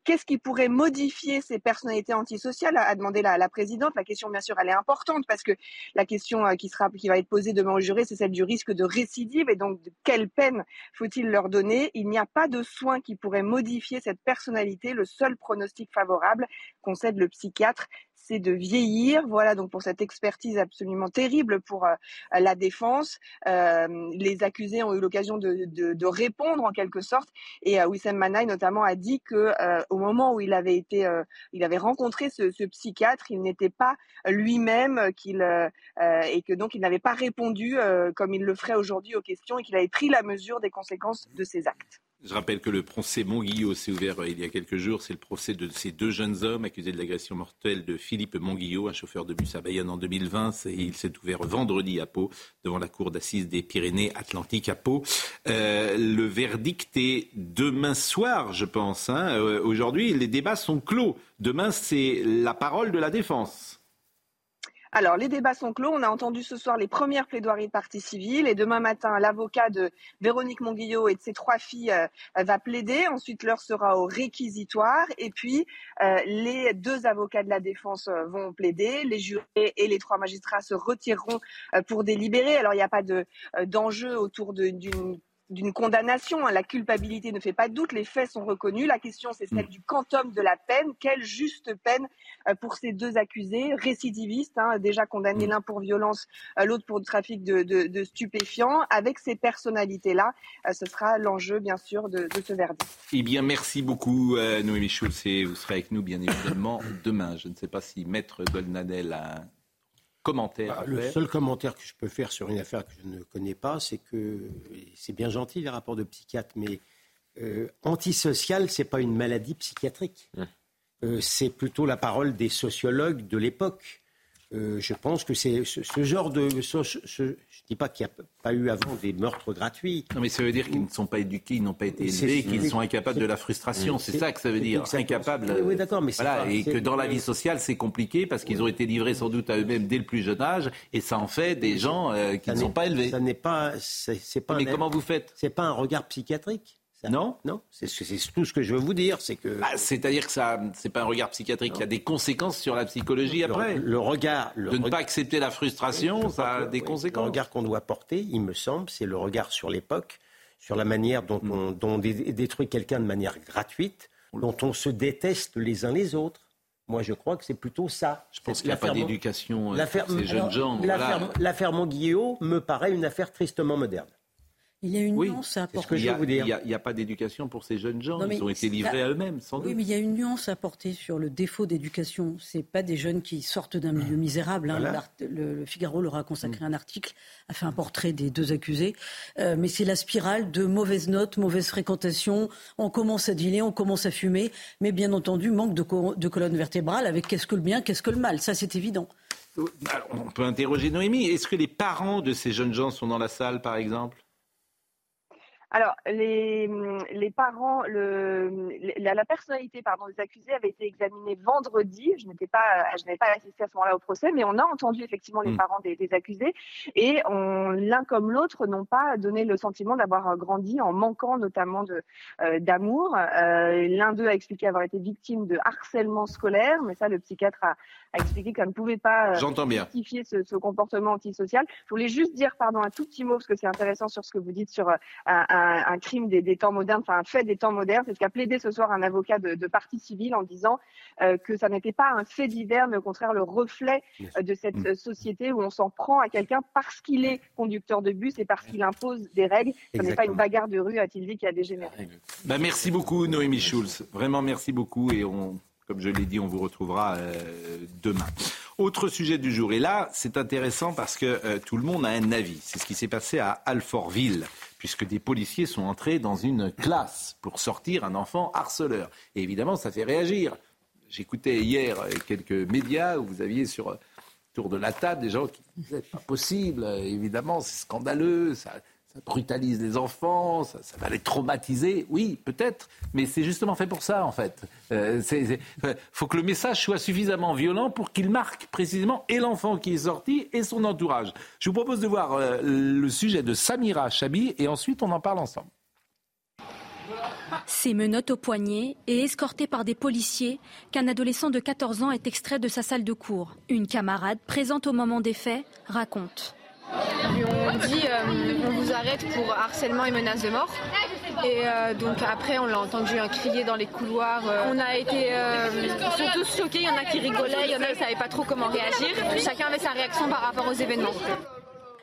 Qu'est-ce qui pourrait modifier ces personnalités antisociales a demandé la, la présidente. La question, bien sûr, elle est importante parce que la question euh, qui sera, qui va être posée demain au jury, c'est celle du risque de récidive et donc de quelle peine faut-il leur donner Il n'y a pas de soins qui pourraient modifier cette personnalité. Le seul pronostic favorable, concède le psychiatre, c'est de vieillir. Voilà donc pour cette expertise absolument terrible pour euh, la défense. Euh, les accusés ont eu l'occasion de, répondre en quelque sorte. Et euh, Wissem Manaï notamment a dit que euh, au moment où il avait été, euh, il avait rencontré ce, ce psychiatre, il n'était pas lui-même qu'il euh, et que donc il n'avait pas répondu euh, comme il le ferait aujourd'hui aux questions et qu'il avait pris la mesure des conséquences de ses actes. Je rappelle que le procès Monguillot s'est ouvert euh, il y a quelques jours. C'est le procès de ces deux jeunes hommes accusés de l'agression mortelle de Philippe Monguillot, un chauffeur de bus à Bayonne en 2020. Et il s'est ouvert vendredi à Pau, devant la cour d'assises des Pyrénées-Atlantiques à Pau. Euh, le verdict est demain soir, je pense. Hein. Euh, Aujourd'hui, les débats sont clos. Demain, c'est la parole de la défense. Alors, les débats sont clos. On a entendu ce soir les premières plaidoiries de partie civile. Et demain matin, l'avocat de Véronique Monguillot et de ses trois filles euh, va plaider. Ensuite, l'heure sera au réquisitoire. Et puis, euh, les deux avocats de la défense euh, vont plaider. Les jurés et les trois magistrats se retireront pour délibérer. Alors, il n'y a pas de, d'enjeu autour de- d'une condamnation. hein. La culpabilité ne fait pas de doute, les faits sont reconnus. La question, c'est celle du quantum de la peine. Quelle juste peine euh, pour ces deux accusés récidivistes, hein, déjà condamnés l'un pour violence, euh, l'autre pour trafic de, de- de stupéfiants. Avec ces personnalités-là, euh, ce sera l'enjeu, bien sûr, de, de ce verdict. Eh bien, merci beaucoup, euh, Noémie Schulz, et vous serez avec nous, bien évidemment, demain. Je ne sais pas si Maître Goldnadel a commentaire à Le faire. seul commentaire que je peux faire sur une affaire que je ne connais pas, c'est que c'est bien gentil les rapports de psychiatre, mais euh, antisocial, c'est pas une maladie psychiatrique. Euh, c'est plutôt la parole des sociologues de l'époque. Euh, je pense que c'est ce, ce genre de. ce- ce- je ne dis pas qu'il n'y a pas eu avant des meurtres gratuits. Non, mais ça veut dire qu'ils ne sont pas éduqués, ils n'ont pas été élevés, qu'ils sont incapables de la frustration. C'est ça que ça veut dire. Incapables. Oui, oui, d'accord, mais c'est voilà, pas- et que dans la vie sociale, c'est compliqué parce qu'ils ont été livrés sans doute à eux-mêmes dès le plus jeune âge, et ça en fait des gens euh, qui ne sont pas élevés. Ça n'est pas. C'est c'est pas. Mais un- comment vous faites? C'est pas un regard psychiatrique. Non Non, c'est tout ce que je veux vous dire, c'est que. Bah, C'est-à-dire que ça, c'est pas un regard psychiatrique, il y a des conséquences sur la psychologie Le- après. Le, regard. le de ne pas accepter la frustration, ça a des Oui, Le conséquences. regard qu'on doit porter, il me semble, c'est le regard sur l'époque, sur la manière dont Mm. on, dont on dé- détruit quelqu'un de manière gratuite, dont on se déteste les uns les autres. Moi, je crois que c'est plutôt ça. Je pense qu'il n'y a pas d'éducation euh, ces jeunes gens. L'affaire voilà. l'affaire Monguillot me paraît une affaire tristement moderne. Il y a une Oui, nuance à ce apporter. que Il je n'y a, pas d'éducation pour ces jeunes gens. Non, Ils ont été livrés à eux-mêmes, sans doute. Oui, mais il y a une nuance à apporter sur le défaut d'éducation. C'est pas des jeunes qui sortent d'un milieu misérable. hein. Voilà. Le, le Figaro leur a consacré un article, a fait un portrait des deux accusés. Euh, mais c'est la spirale de mauvaises notes, mauvaise fréquentation. On commence à dealer, on commence à fumer, mais bien entendu manque de, co- de colonne vertébrale avec qu'est-ce que le bien, qu'est-ce que le mal. Ça, c'est évident. Alors, on peut interroger Noémie. Est-ce que les parents de ces jeunes gens sont dans la salle, par exemple? Alors, les, les parents, le, la, la personnalité pardon, des accusés avait été examinée vendredi. Je n'étais pas, je n'avais pas assisté à ce moment-là au procès, mais on a entendu effectivement les Mm. parents des, des accusés et l'un comme l'autre n'ont pas donné le sentiment d'avoir grandi en manquant notamment de euh, d'amour. Euh, l'un d'eux a expliqué avoir été victime de harcèlement scolaire, mais ça, le psychiatre a, a expliqué qu'on ne pouvait pas euh, justifier ce, ce comportement antisocial. Je voulais juste dire, pardon, un tout petit mot parce que c'est intéressant sur ce que vous dites sur euh, un, un- un crime des, des temps modernes, enfin un fait des temps modernes. C'est ce qu'a plaidé ce soir un avocat de, de partie civile en disant euh, que ça n'était pas un fait divers, mais au contraire le reflet euh, de cette Mm. euh, société où on s'en prend à quelqu'un parce qu'il est conducteur de bus et parce qu'il impose des règles. Ce n'est pas une bagarre de rue, a-t-il dit, qui a dégénéré. Bah, merci beaucoup, Noémie Schulz. Vraiment, merci beaucoup. Et on, comme je l'ai dit, on vous retrouvera euh, demain. Autre sujet du jour. Et là, c'est intéressant parce que euh, tout le monde a un avis. C'est ce qui s'est passé à Alfortville, puisque des policiers sont entrés dans une classe pour sortir un enfant harceleur. Et évidemment, ça fait réagir. J'écoutais hier quelques médias où vous aviez sur euh, autour de la table des gens qui disaient pas possible, évidemment, c'est scandaleux, ça, ça brutalise les enfants, ça, va les traumatiser. Oui, peut-être, mais c'est justement fait pour ça, en fait. Il faut que le message soit suffisamment violent pour qu'il marque précisément et l'enfant qui est sorti et son entourage. Je vous propose de voir euh, le sujet de Samira Chabi et ensuite on en parle ensemble. Ses menottes au poignet et escorté par des policiers qu'un adolescent de 14 ans est extrait de sa salle de cours. Une camarade, présente au moment des faits, raconte. On dit euh, on vous arrête pour harcèlement et menace de mort. Et euh, donc après on l'a entendu hein, crier dans les couloirs. euh. on a été euh, surtout choqués, il y en a qui rigolaient, il y en a qui ne savaient pas trop comment réagir. Chacun avait sa réaction par rapport aux événements.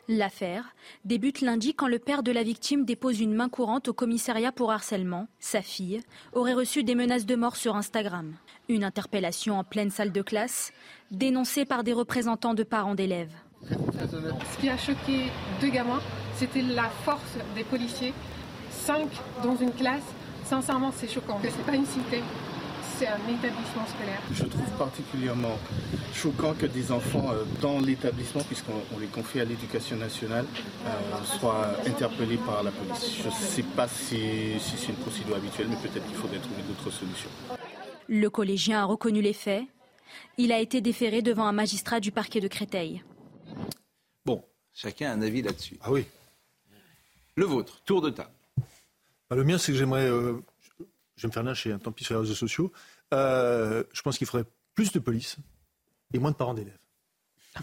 L'affaire débute lundi quand le père de la victime dépose une main courante au commissariat pour harcèlement. Sa fille aurait reçu des menaces de mort sur Instagram. Une interpellation en pleine salle de classe, dénoncée par des représentants de parents d'élèves. Ce qui a choqué deux gamins, c'était la force des policiers 5 dans une classe, sincèrement, c'est choquant. C'est pas une cité, c'est un établissement scolaire. Je trouve particulièrement choquant que des enfants euh, dans l'établissement, puisqu'on les confie à l'éducation nationale, euh, soient interpellés par la police. Je ne sais pas si, si c'est une procédure habituelle, mais peut-être qu'il faudrait trouver d'autres solutions. Le collégien a reconnu les faits. Il a été déféré devant un magistrat du parquet de Créteil. Bon, chacun a un avis là-dessus. Ah oui. Le vôtre, tour de table. Bah, le mien, c'est que j'aimerais. euh, je vais me faire lyncher, hein, tant pis sur les réseaux sociaux. Euh, je pense qu'il faudrait plus de police et moins de parents d'élèves.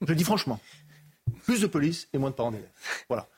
je le dis franchement. Plus de police et moins de parents d'élèves. Voilà.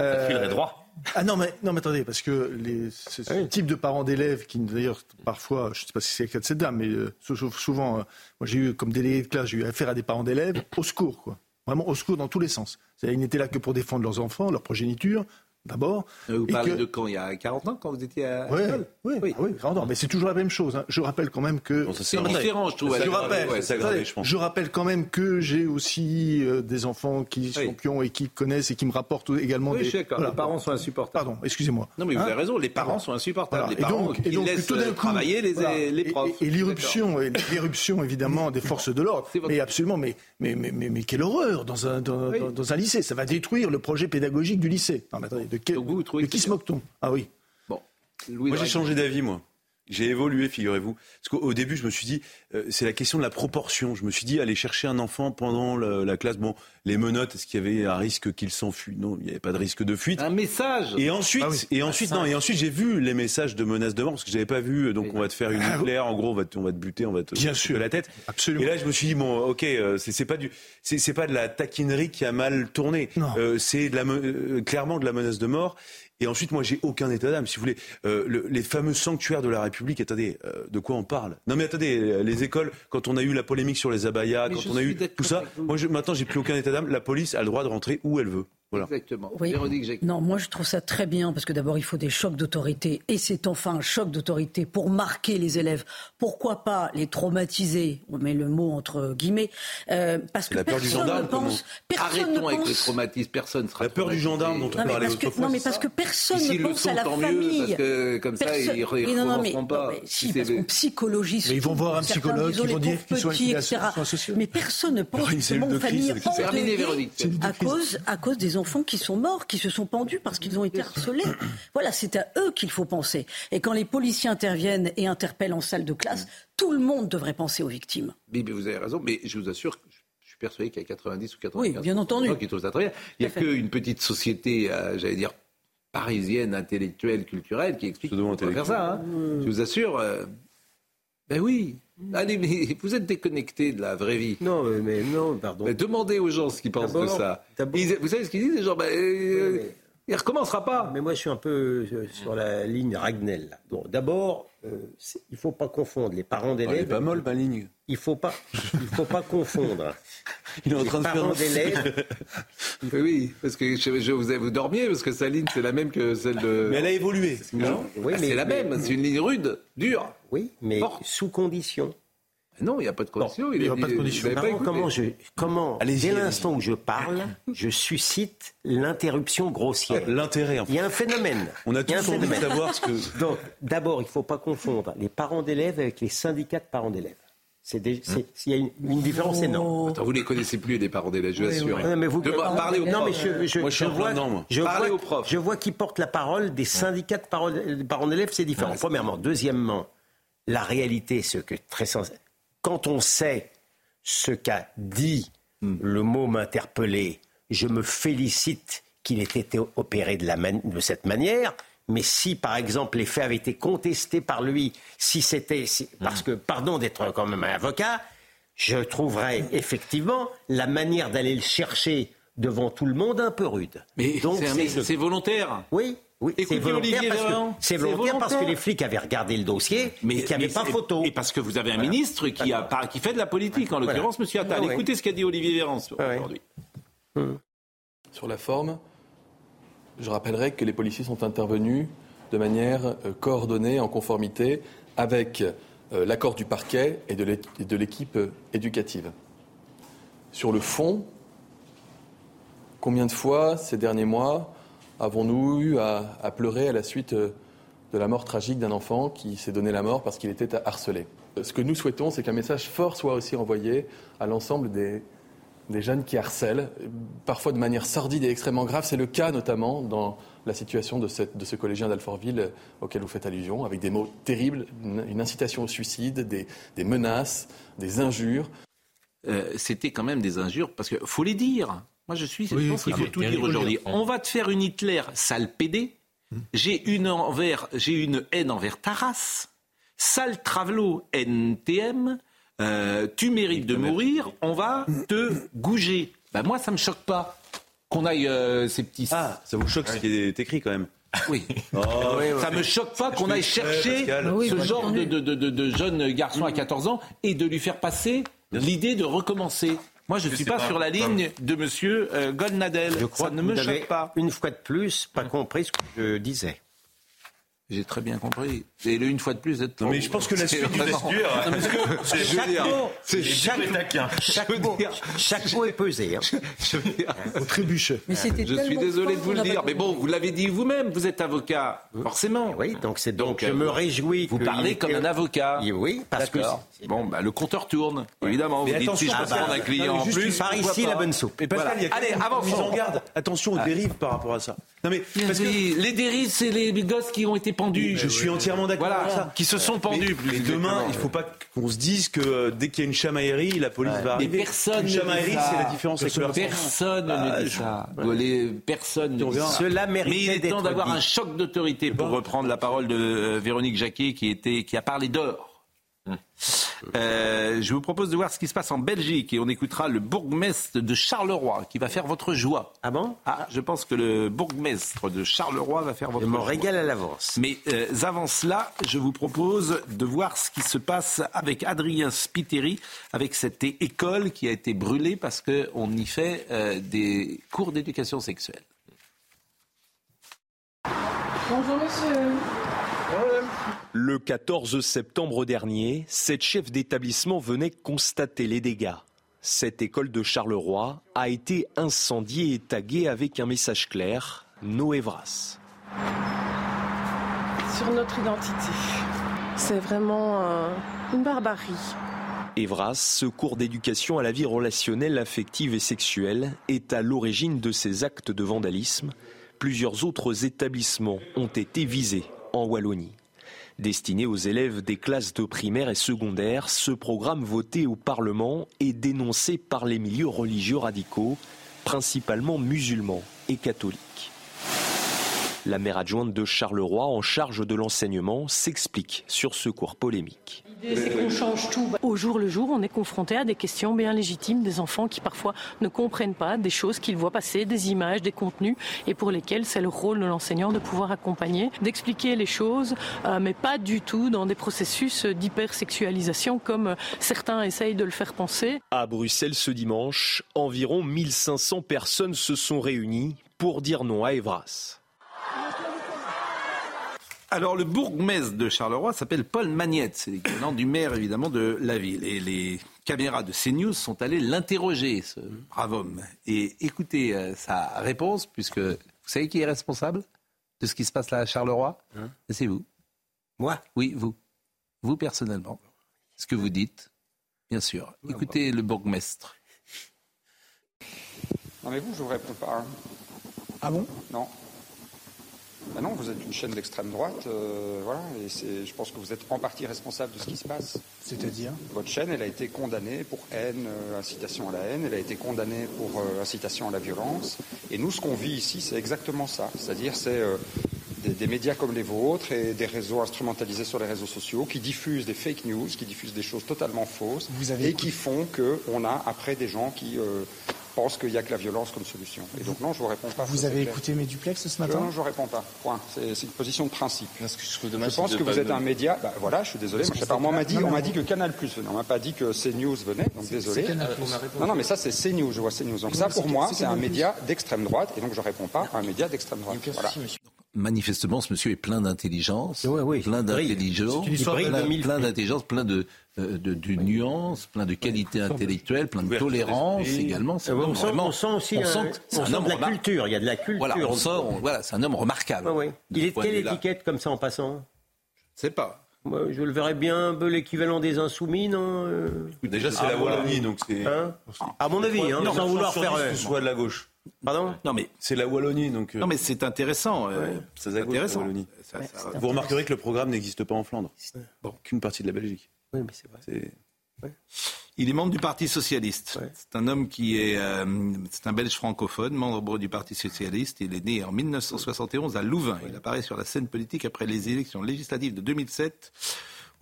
Euh, filerait droit. Ah non mais, non, mais attendez, parce que les, ce, ce type de parents d'élèves qui, d'ailleurs, parfois, je ne sais pas si c'est le cas de cette dame, mais euh, sou- souvent, euh, moi j'ai eu, comme délégué de classe, j'ai eu affaire à des parents d'élèves, au secours, quoi. Vraiment au secours dans tous les sens. Ils n'étaient là que pour défendre leurs enfants, leur progéniture, d'abord. Vous et parlez que- de quand? Il y a 40 ans, quand vous étiez à Ouais, l'école? oui, oui, oui, pardon, mais c'est toujours la même chose. hein. Je rappelle quand même que. c'est différent, je trouve, Je rappelle, Ouais, c'est aggravé, je pense. je rappelle quand même que j'ai aussi euh, des enfants qui sont pions et qui connaissent et qui me rapportent également Oui, des. je. Les parents sont insupportables. Pardon, excusez-moi. Non, mais vous Hein avez raison, les parents sont insupportables. Voilà. Les parents qui laissent tout d'un euh, coup, travailler les, voilà. les Et- profs. Et, et l'irruption, et l'irruption évidemment des forces de l'ordre. Mais absolument, mais, mais, mais, mais, mais quelle horreur dans un, dans un lycée. Ça va détruire le projet pédagogique du lycée. Non, mais attendez, de, quel- de qui se moque-t-on? Ah oui. Bon. moi, j'ai changé d'avis, moi. J'ai évolué, figurez-vous. Parce qu'au au début, je me suis dit, euh, c'est la question de la proportion. Je me suis dit, aller chercher un enfant pendant la, la classe, bon, les menottes, est-ce qu'il y avait un risque qu'il s'enfuit? Non, il n'y avait pas de risque de fuite. Un message Et ensuite, Ah oui. et ensuite, non, et ensuite, j'ai vu les messages de menaces de mort parce que j'avais pas vu. euh, Donc, on va te faire une nucléaire. En gros, on va te, on va te buter, on va te Bien couper sûr. la tête. Absolument. Et là, je me suis dit bon, ok, euh, c'est c'est pas du, c'est c'est pas de la taquinerie qui a mal tourné. Euh, c'est de la, me- euh, clairement de la menace de mort. Et ensuite, moi, j'ai aucun état d'âme. Si vous voulez, Euh, le- les fameux sanctuaires de la République. Attendez, euh, de quoi on parle? Non, mais attendez, euh, les écoles. Quand on a eu la polémique sur les abayas, Mais quand on a eu tout ça, moi, je, maintenant, j'ai plus aucun état d'âme. La police a le droit de rentrer où elle veut. Voilà. Exactement. Oui. Véronique Jacquet. Non, moi je trouve ça très bien parce que d'abord il faut des chocs d'autorité et c'est enfin un choc d'autorité pour marquer les élèves. Pourquoi pas les traumatiser On met le mot entre guillemets euh, parce que la peur du personne gendarme, ne pense. Personne Arrêtons ne avec pense. les traumatismes, personne sera La peur du gendarme dont on Non mais, parlait parce que, autrefois. non, mais parce que personne ne pense sont, à la tant mieux, famille. parce que comme ça, Personne- ils ne Mais non, non, mais- pas. non, mais si, Si parce qu'on psychologie. Mais ils vont voir un psychologue, ils vont dire qu'ils sont etc. Mais personne ne pense que cellule mon famille à cause, à cause des enfants qui sont morts, qui se sont pendus parce qu'ils ont été harcelés. Voilà, c'est à eux qu'il faut penser. Et quand les policiers interviennent et interpellent en salle de classe, tout le monde devrait penser aux victimes. Mais, mais vous avez raison, mais je vous assure que je suis persuadé qu'il y a 90 ou 95 Oui, bien entendu. qui trouvent ça très bien. Il n'y a qu'une petite société, euh, j'allais dire, parisienne, intellectuelle, culturelle, qui explique qu'on peut faire ça. hein. Je vous assure. euh, ben oui. Allez, mais vous êtes déconnecté de la vraie vie. Non, mais, non, pardon. Mais demandez aux gens ce qu'ils pensent de ça. Ils- vous savez ce qu'ils disent, les gens ben, euh, Il ne recommencera pas. Mais moi, je suis un peu euh, sur la ligne Ragnel. là. Bon, d'abord, euh, il ne faut pas confondre les parents d'élèves. Elle est pas molle, ma ligne. Il faut pas, il faut pas confondre. Il est en les train de faire parents un- d'élèves. Oui, parce que je, je- vous, vous dormiez, parce que sa ligne, c'est la même que celle de. Mais elle a évolué. Non, Oui, Ah, mais- c'est la mais- même, c'est une ligne rude, dure. Oui, mais sous condition. Non, il n'y a pas de condition. il il y a pas de condition. pas comment je, comment, dès l'instant où je parle, je suscite l'interruption grossière. L'intérêt, en fait. Il y a un phénomène. On a tous envie de phénomène. savoir ce que. Donc, d'abord, il ne faut pas confondre les parents d'élèves avec les syndicats de parents d'élèves. C'est c'est- Il y a une, une différence énorme. Attends, vous les connaissez plus, les parents d'élèves, je vous assure. Non, mais vous- parlez aux profs. je, je- Moi, je suis je vois, je Parlez vois- aux profs. Je vois qui porte la parole des syndicats de parents d'élèves, c'est différent. Premièrement. Deuxièmement, la réalité, ce que très sens... Quand on sait ce qu'a dit Hmm. le mot m'interpeller, je me félicite qu'il ait été opéré de, la man- de cette manière. Mais si, par exemple, les faits avaient été contestés par lui, si c'était. si- parce Hmm. que, pardon d'être quand même un avocat, je trouverais effectivement la manière d'aller le chercher devant tout le monde un peu rude. Mais c'est volontaire. Oui, oui, c'est volontaire, parce que, volontaire parce les flics avaient regardé le dossier et qu'il n'y avait mais pas photo. Et parce que vous avez un ministre qui, a, par- qui fait de la politique, en Voilà. l'occurrence, monsieur Attal. Ouais, ouais. Écoutez ce qu'a dit Olivier Véran sur- Ouais, ouais. aujourd'hui. Sur la forme, je rappellerai que les policiers sont intervenus de manière euh, coordonnée, en conformité avec euh, l'accord du parquet et de l'é- et de l'équipe euh, éducative. Sur le fond, combien de fois ces derniers mois avons-nous eu à, pleurer à la suite euh, de la mort tragique d'un enfant qui s'est donné la mort parce qu'il était harcelé? Ce que nous souhaitons, c'est qu'un message fort soit aussi envoyé à l'ensemble des, jeunes qui harcèlent, parfois de manière sordide et extrêmement grave. C'est le cas notamment dans la situation de, ce collégien d'Alfortville euh, auquel vous faites allusion, avec des mots terribles, une, incitation au suicide, des, menaces, des injures. Euh, c'était quand même des injures, parce qu'il faut les dire. Moi, je suis, je Oui, pense qu'il faut le tout dire. aujourd'hui. On va te faire une Hitler sale. J'ai une envers, j'ai une haine envers ta race. Sale travelot NTM. Euh, tu mérites de mourir. On va te gouger. Ben, moi, ça me choque pas qu'on aille euh, ces petits. Ah, ça vous choque ce qui est écrit quand même Oui. Oh, ça me choque pas qu'on aille chercher ce genre de, de, de, de- de jeune garçon à 14 ans et de lui faire passer l'idée de recommencer. Moi, je ne suis pas, pas. sur la ligne de Monsieur euh, Goldnadel. Je crois ça ne que me avez, choque pas. une fois de plus, pas compris ce que je disais. J'ai très bien compris. Et le une fois de plus, d'être Non, mais je pense que la suite du vestiaire, mais je veux dire, mot, c'est- chaque, mot, chaque mot est pesé. Hein. Au trébuchet. je suis désolé de vous le dire, mais bon, vous l'avez dit vous-même, vous êtes avocat, forcément. Oui, donc c'est donc, je euh, me réjouis. Vous parlez comme un avocat. Oui, parce que bon, bah, le compteur tourne. Évidemment, Mais vous dites si attention, je peux prendre un client en plus. par ici, la bonne soupe. Mais Pascal, il y a quand Allez, en garde. Attention aux dérives par rapport à ça. Non mais parce que les dérives, c'est les gosses qui ont été pendus. je suis entièrement d'accord Voilà, avec ça. qui se sont pendus. Mais, plus mais demain, il ne faut pas qu'on se dise que euh, dès qu'il y a une chamaillerie, la police va Mais arriver. personne Une ne dit chamaillerie, ça. c'est la différence avec. Personne Ah, ne dit je- ça. Les- personne ne On dit verra. ça. Cela Mais il est temps d'avoir dit. un choc d'autorité pour reprendre la parole de euh, Véronique Jacquet qui, était, qui a parlé d'or. Euh, je vous propose de voir ce qui se passe en Belgique et on écoutera le bourgmestre de Charleroi qui va faire votre joie. Ah bon? Ah, je pense que le bourgmestre de Charleroi va faire votre Je m'en joie. régale à l'avance. Mais euh, avant cela, je vous propose de voir ce qui se passe avec Adrien Spiteri, avec cette école qui a été brûlée parce qu'on y fait euh, des cours d'éducation sexuelle. Bonjour monsieur. Le 14 septembre dernier, cette chef d'établissement venait constater les dégâts. Cette école de Charleroi a été incendiée et taguée avec un message clair Noévras. Sur notre identité. C'est vraiment euh, une barbarie. Evras, ce cours d'éducation à la vie relationnelle, affective et sexuelle, est à l'origine de ces actes de vandalisme. Plusieurs autres établissements ont été visés en Wallonie. Destiné aux élèves des classes de primaire et secondaire, ce programme voté au Parlement est dénoncé par les milieux religieux radicaux, principalement musulmans et catholiques. La maire adjointe de Charleroi, en charge de l'enseignement, s'explique sur ce cours polémique. C'est qu'on change tout. Au jour le jour, on est confronté à des questions bien légitimes des enfants qui parfois ne comprennent pas des choses qu'ils voient passer, des images, des contenus, et pour lesquels c'est le rôle de l'enseignant de pouvoir accompagner, d'expliquer les choses, euh, mais pas du tout dans des processus d'hypersexualisation comme euh, certains essayent de le faire penser. À Bruxelles ce dimanche, environ 1500 personnes se sont réunies pour dire non à Evras. Alors, le bourgmestre de Charleroi s'appelle Paul Magnette, c'est l'équivalent du maire évidemment de la ville. Et les caméras de CNews sont allées l'interroger, ce brave homme. Et écoutez euh, sa réponse, puisque vous savez qui est responsable de ce qui se passe là à Charleroi C'est vous. Moi Oui, vous. Vous personnellement. Ce que vous dites, bien sûr. Écoutez le bourgmestre. Non mais vous, je vous réponds pas. hein. Ah bon? Non. Ben non, vous êtes une chaîne d'extrême droite, euh, voilà, et c'est, je pense que vous êtes en partie responsable de ce qui se passe. C'est-à-dire? Votre chaîne, elle a été condamnée pour haine, euh, incitation à la haine, elle a été condamnée pour euh, incitation à la violence. Et nous, ce qu'on vit ici, c'est exactement ça. C'est-à-dire, c'est des, des médias comme les vôtres et des réseaux instrumentalisés sur les réseaux sociaux qui diffusent des fake news, qui diffusent des choses totalement fausses et qui font qu'on a après des gens qui pense qu'il n'y a que la violence comme solution. Et donc non, je ne vous réponds pas. Vous avez écouté mes duplex ce matin Non, je ne réponds pas. Point. C'est une position de principe. Parce que je, dommage je pense que vous êtes un média. Bah, voilà, je suis désolé. Moi, pas. On m'a dit, dit que Canal Plus venait. On m'a pas dit que CNews venait. Donc désolé. Euh, non, non, mais ça c'est CNews. Je vois CNews. Donc ça, pour moi, c'est un média d'extrême droite. Et donc je ne réponds pas à un média d'extrême droite. Voilà manifestement, ce monsieur est plein d'intelligence, oui, oui. plein d'intelligence, plein, d'intelligence, plein de euh, de, de nuances, plein de qualités intellectuelles, plein de tolérance également. C'est euh, on, sent, vraiment, on sent aussi on sent un, on de la culture, il y a de la culture. On sort, voilà c'est un homme remarquable. Il est quelle étiquette comme ça en passant? Je sais pas. Moi, je le verrais bien un peu l'équivalent des insoumis, non. Euh déjà, c'est ah, la Wallonie, donc c'est. Hein à mon avis, hein, sans vouloir faire. Que ce soit de la gauche. Pardon? Non, mais c'est la Wallonie, donc. Non, mais c'est intéressant. Euh... C'est intéressant. Vous remarquerez que le programme n'existe pas en Flandre. Bon. Qu'une partie de la Belgique. Il est membre du Parti socialiste. C'est un homme qui est, euh, c'est un Belge francophone, membre du Parti socialiste. Il est né en 1971 à Louvain. Il apparaît sur la scène politique après les élections législatives de 2007,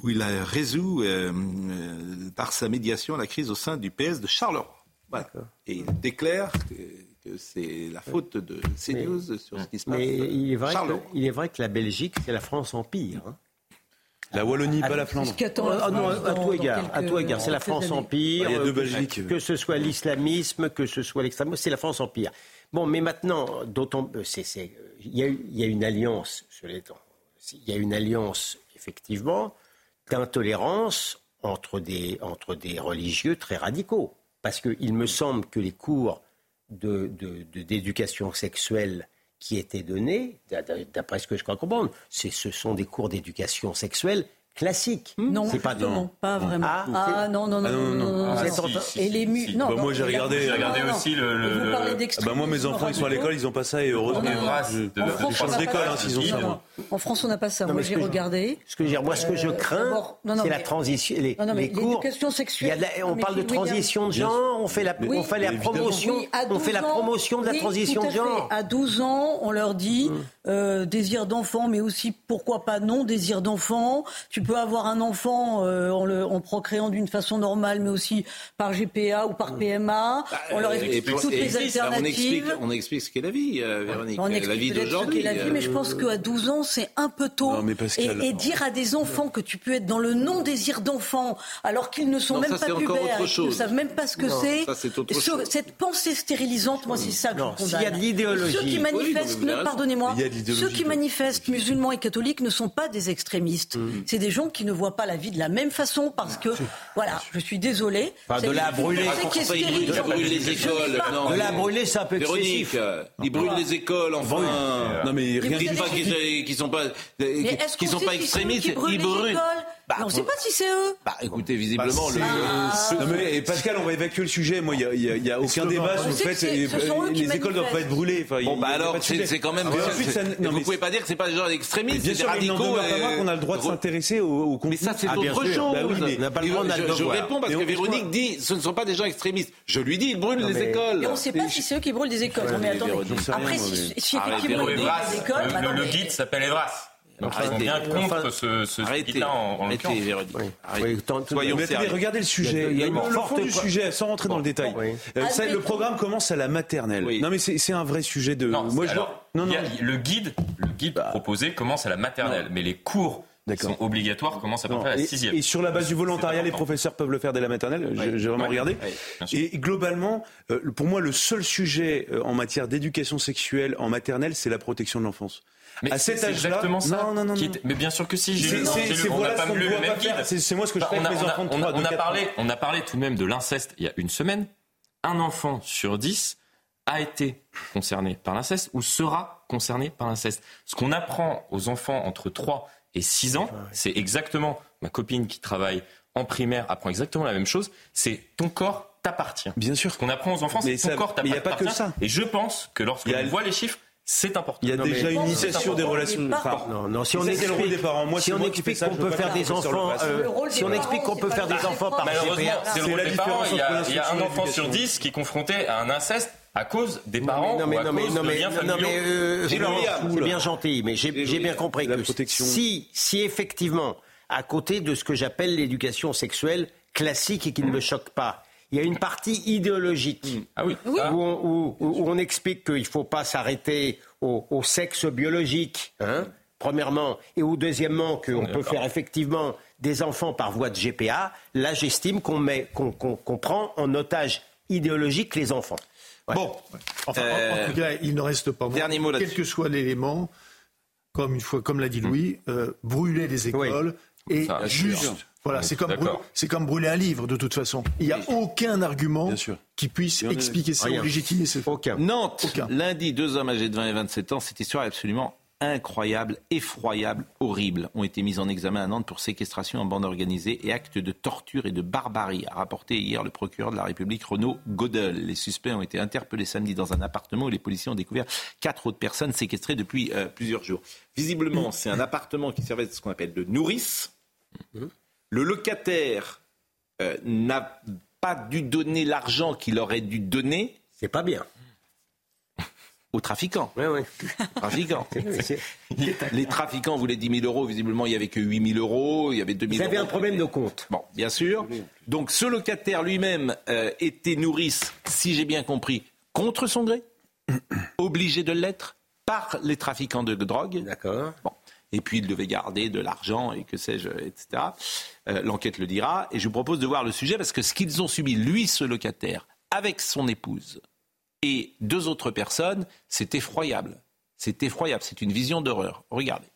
où il a résout euh, euh, par sa médiation la crise au sein du PS de Charleroi. Et il déclare que, c'est la faute de CNews mais, sur ce qui se passe. Mais il est vrai, que, la Belgique, c'est la France empire. Hein. La Wallonie, pas la Flandre. Ah, à tout égard, à. C'est la France empire. Ah, il y a euh, deux Belgiques. Que ce soit l'islamisme, que ce soit l'extrême, c'est la France empire. Bon, mais maintenant, d'autant, euh, il y, a une alliance, je Il y a une alliance, effectivement, d'intolérance entre des, entre des religieux très radicaux. Parce qu'il me semble que les cours d'éducation de, de, sexuelle qui étaient donnés, d'après ce que je crois comprendre, ce sont des cours d'éducation sexuelle classique. Hmm. Non, c'est pas, non. pas ah. vraiment. Ah, ah, ah, non, non, non. Non, et les murs. Si, bah, moi, j'ai regardé, regardé aussi le. le... Bah, moi, mes enfants, ils sont à l'école, ils n'ont pas ça, et heureusement. Ils changent d'école, s'ils ont ça. En France, on n'a pas ça. Moi, j'ai regardé. Ce que moi, ce que je euh, crains, c'est la transition. Les cours. sexuelle. On parle de transition de genre, on fait la promotion de la transition de genre. À 12 ans, on leur dit mm euh, désir d'enfant, mais aussi pourquoi pas non désir d'enfant. Tu peux avoir un enfant euh, en, le, en procréant d'une façon normale, mais aussi par GPA ou par PMA. On leur explique toutes les alternatives. On explique, on explique, ce qu'est la vie, Véronique. On explique la vie d'aujourd'hui. La vie, mais je pense qu'à 12 ans, c'est un peu tôt. Non, mais et, et, dire à des enfants que tu peux être dans le non désir d'enfant, alors qu'ils ne sont même pas pubères, ils ne savent même pas ce que c'est. Cette pensée stérilisante, moi, c'est ça que. Y a de l'idéologie. Ceux qui manifestent, oui, pardonnez-moi, ceux qui manifestent, musulmans et catholiques, ne sont pas des extrémistes. C'est des gens qui ne voient pas la vie de la même façon parce que, voilà, je suis désolé. De la brûler, de la les écoles. Un peu excessif. Ils brûlent ah. les écoles, enfin. Non, mais. Ils disent pas qu'ils sont pas, qu'ils sont pas extrémistes. Ils brûlent bah, on ne sait pas si c'est eux. Bah, écoutez, visiblement, bah, le. Ah. Non, mais, Pascal, on va évacuer le sujet. Moi, il n'y a, aucun débat sur le fait. Euh, les écoles doivent pas être brûlées. Bon, bah alors, c'est quand même. Ah, vous ne pouvez pas dire que ce n'est pas des gens extrémistes. Bien sûr, radicaux, mais il n'en qu'on a le droit de ah, s'intéresser au, au. Mais ça, c'est ah, autre Je, réponds parce que Véronique dit ce ne sont pas des gens extrémistes. Je lui dis ils brûlent les écoles. Et on ne sait pas si c'est eux qui brûlent des écoles. Mais attendez. Après, si effectivement ils brûlent des écoles. Le bah, guide s'appelle Evras. Donc ils sont bien contre enfin, ce, ce arrêtez, en, en arrêtez, regardez le sujet. Il y a une le fond du sujet, sans rentrer dans le détail. Euh, ah, le programme commence à la maternelle. Non, mais c'est un vrai sujet de. Le guide, proposé commence à la maternelle, mais les cours sont obligatoires, commencent à peu près à la sixième. Et sur la base du volontariat, les professeurs peuvent le faire dès la maternelle, j'ai vraiment regardé. Et globalement, euh, pour moi, le seul sujet euh, en matière d'éducation sexuelle en maternelle, c'est la protection de l'enfance. Mais à cet âge-là, exactement ça. Non, non, non, Mais bien sûr que si. J'ai pas. C'est moi ce que je fais avec enfants On a parlé, on a parlé tout de même de l'inceste il y a une semaine. Un enfant sur dix a été concerné par l'inceste ou sera concerné par l'inceste. Ce qu'on apprend aux enfants entre 3 et 6 ans, c'est exactement ma copine qui travaille en primaire apprend exactement la même chose, c'est ton corps t'appartient. Bien sûr. Ce qu'on apprend aux enfants, c'est ton corps t'appartient. Mais il n'y a pas que ça. Et je pense que lorsque l'on voit les chiffres, c'est important. Il y a non, déjà une initiation des relations. Enfin, non, non, si on explique, des parents. Moi, si on explique qu'on peut faire des enfants, si on explique qu'on peut faire des enfants par malheureusement, c'est le rôle des parents. Il y a un enfant sur dix qui est confronté à un inceste à cause des parents non, mais, non, mais, à non, cause mais, de liens non, mais, euh, C'est bien gentil, mais j'ai bien compris que si, si effectivement, à côté de ce que j'appelle l'éducation sexuelle classique et qui ne me choque pas, il y a une partie idéologique Ah oui. où, on, où- où on explique qu'il ne faut pas s'arrêter au, au sexe biologique, hein, premièrement, et ou deuxièmement qu'on peut faire effectivement des enfants par voie de GPA, là j'estime qu'on met, qu'on qu'on- qu'on prend en otage idéologique les enfants. Bon, Enfin, en- en, Euh, tout cas, il ne reste pas moins, dernier mot quel que soit l'élément, comme une fois, comme l'a dit Louis, euh, brûler les écoles et Ça, bien juste. Voilà, c'est comme, c'est comme brûler un livre de toute façon. Il n'y a aucun argument qui puisse expliquer ça ou légitimer ce fait. Nantes, lundi, deux hommes âgés de 20 et 27 ans. Cette histoire est absolument incroyable, effroyable, horrible. Ont été mis en examen à Nantes pour séquestration en bande organisée et actes de torture et de barbarie, a rapporté hier le procureur de la République Renaud Godel. Les suspects ont été interpellés samedi dans un appartement où les policiers ont découvert quatre autres personnes séquestrées depuis euh, plusieurs jours. Visiblement, c'est un appartement qui servait de ce qu'on appelle de nourrice. Le locataire euh, n'a pas dû donner l'argent qu'il aurait dû donner. C'est pas bien. Aux trafiquants. Oui, oui. Trafiquants. Les trafiquants voulaient 10 000 euros. Visiblement, il n'y avait que 8 000 euros. Il y avait 2 000 Ils avaient euros. un problème de compte. Bon, bien sûr. Donc, ce locataire lui-même euh, était nourrice, si j'ai bien compris, contre son gré, obligé de l'être par les trafiquants de drogue. D'accord. Bon. Et puis, il devait garder de l'argent et que sais-je, etc. Euh, L'enquête le dira. Et je vous propose de voir le sujet parce que ce qu'ils ont subi, lui, ce locataire, avec son épouse et deux autres personnes, c'est effroyable. C'est effroyable. C'est une vision d'horreur. Regardez.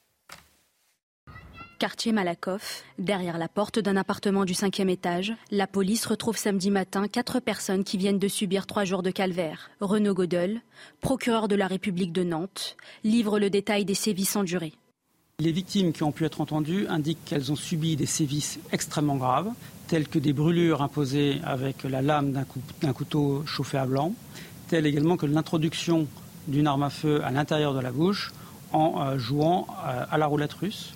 Quartier Malakoff, derrière la porte d'un appartement du cinquième étage, la police retrouve samedi matin quatre personnes qui viennent de subir trois jours de calvaire. Renaud Godel, procureur de la République de Nantes, livre le détail des sévices endurés. Les victimes qui ont pu être entendues indiquent qu'elles ont subi des sévices extrêmement graves, tels que des brûlures imposées avec la lame d'un cou- d'un couteau chauffé à blanc, telles également que l'introduction d'une arme à feu à l'intérieur de la bouche en euh, jouant euh, à la roulette russe.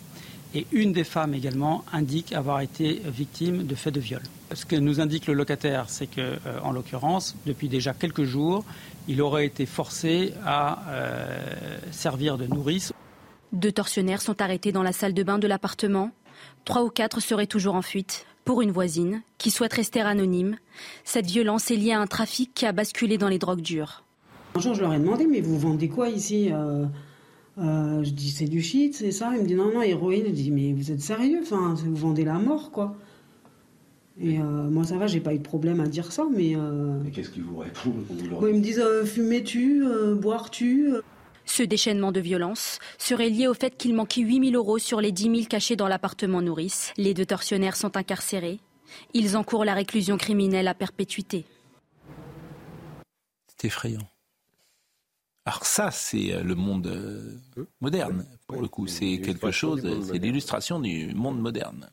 Et une des femmes également indique avoir été victime de faits de viol. Ce que nous indique le locataire, c'est que, euh, en l'occurrence, depuis déjà quelques jours, il aurait été forcé à servir de nourrice Deux tortionnaires sont arrêtés dans la salle de bain de l'appartement. Trois ou quatre seraient toujours en fuite. Pour une voisine, qui souhaite rester anonyme, cette violence est liée à un trafic qui a basculé dans les drogues dures. Un jour, je leur ai demandé, mais vous vendez quoi ici Euh, euh, Je dis, c'est du shit, c'est ça Il me dit, non, non, héroïne. Je dis, mais vous êtes sérieux? Enfin, Vous vendez la mort, quoi. Et euh, moi, ça va, j'ai pas eu de problème à dire ça, mais. euh, Qu'est-ce qu'ils vous répondent quand vous leur bon, ils me disent, euh, fumez-tu euh, Boires-tu euh. Ce déchaînement de violence serait lié au fait qu'il manquait 8 000 euros sur les 10 000 cachés dans l'appartement nourrice. Les deux tortionnaires sont incarcérés. Ils encourent la réclusion criminelle à perpétuité. C'est effrayant. Alors ça, c'est euh, le monde euh, moderne, pour le coup. C'est quelque chose, euh, c'est l'illustration du monde moderne.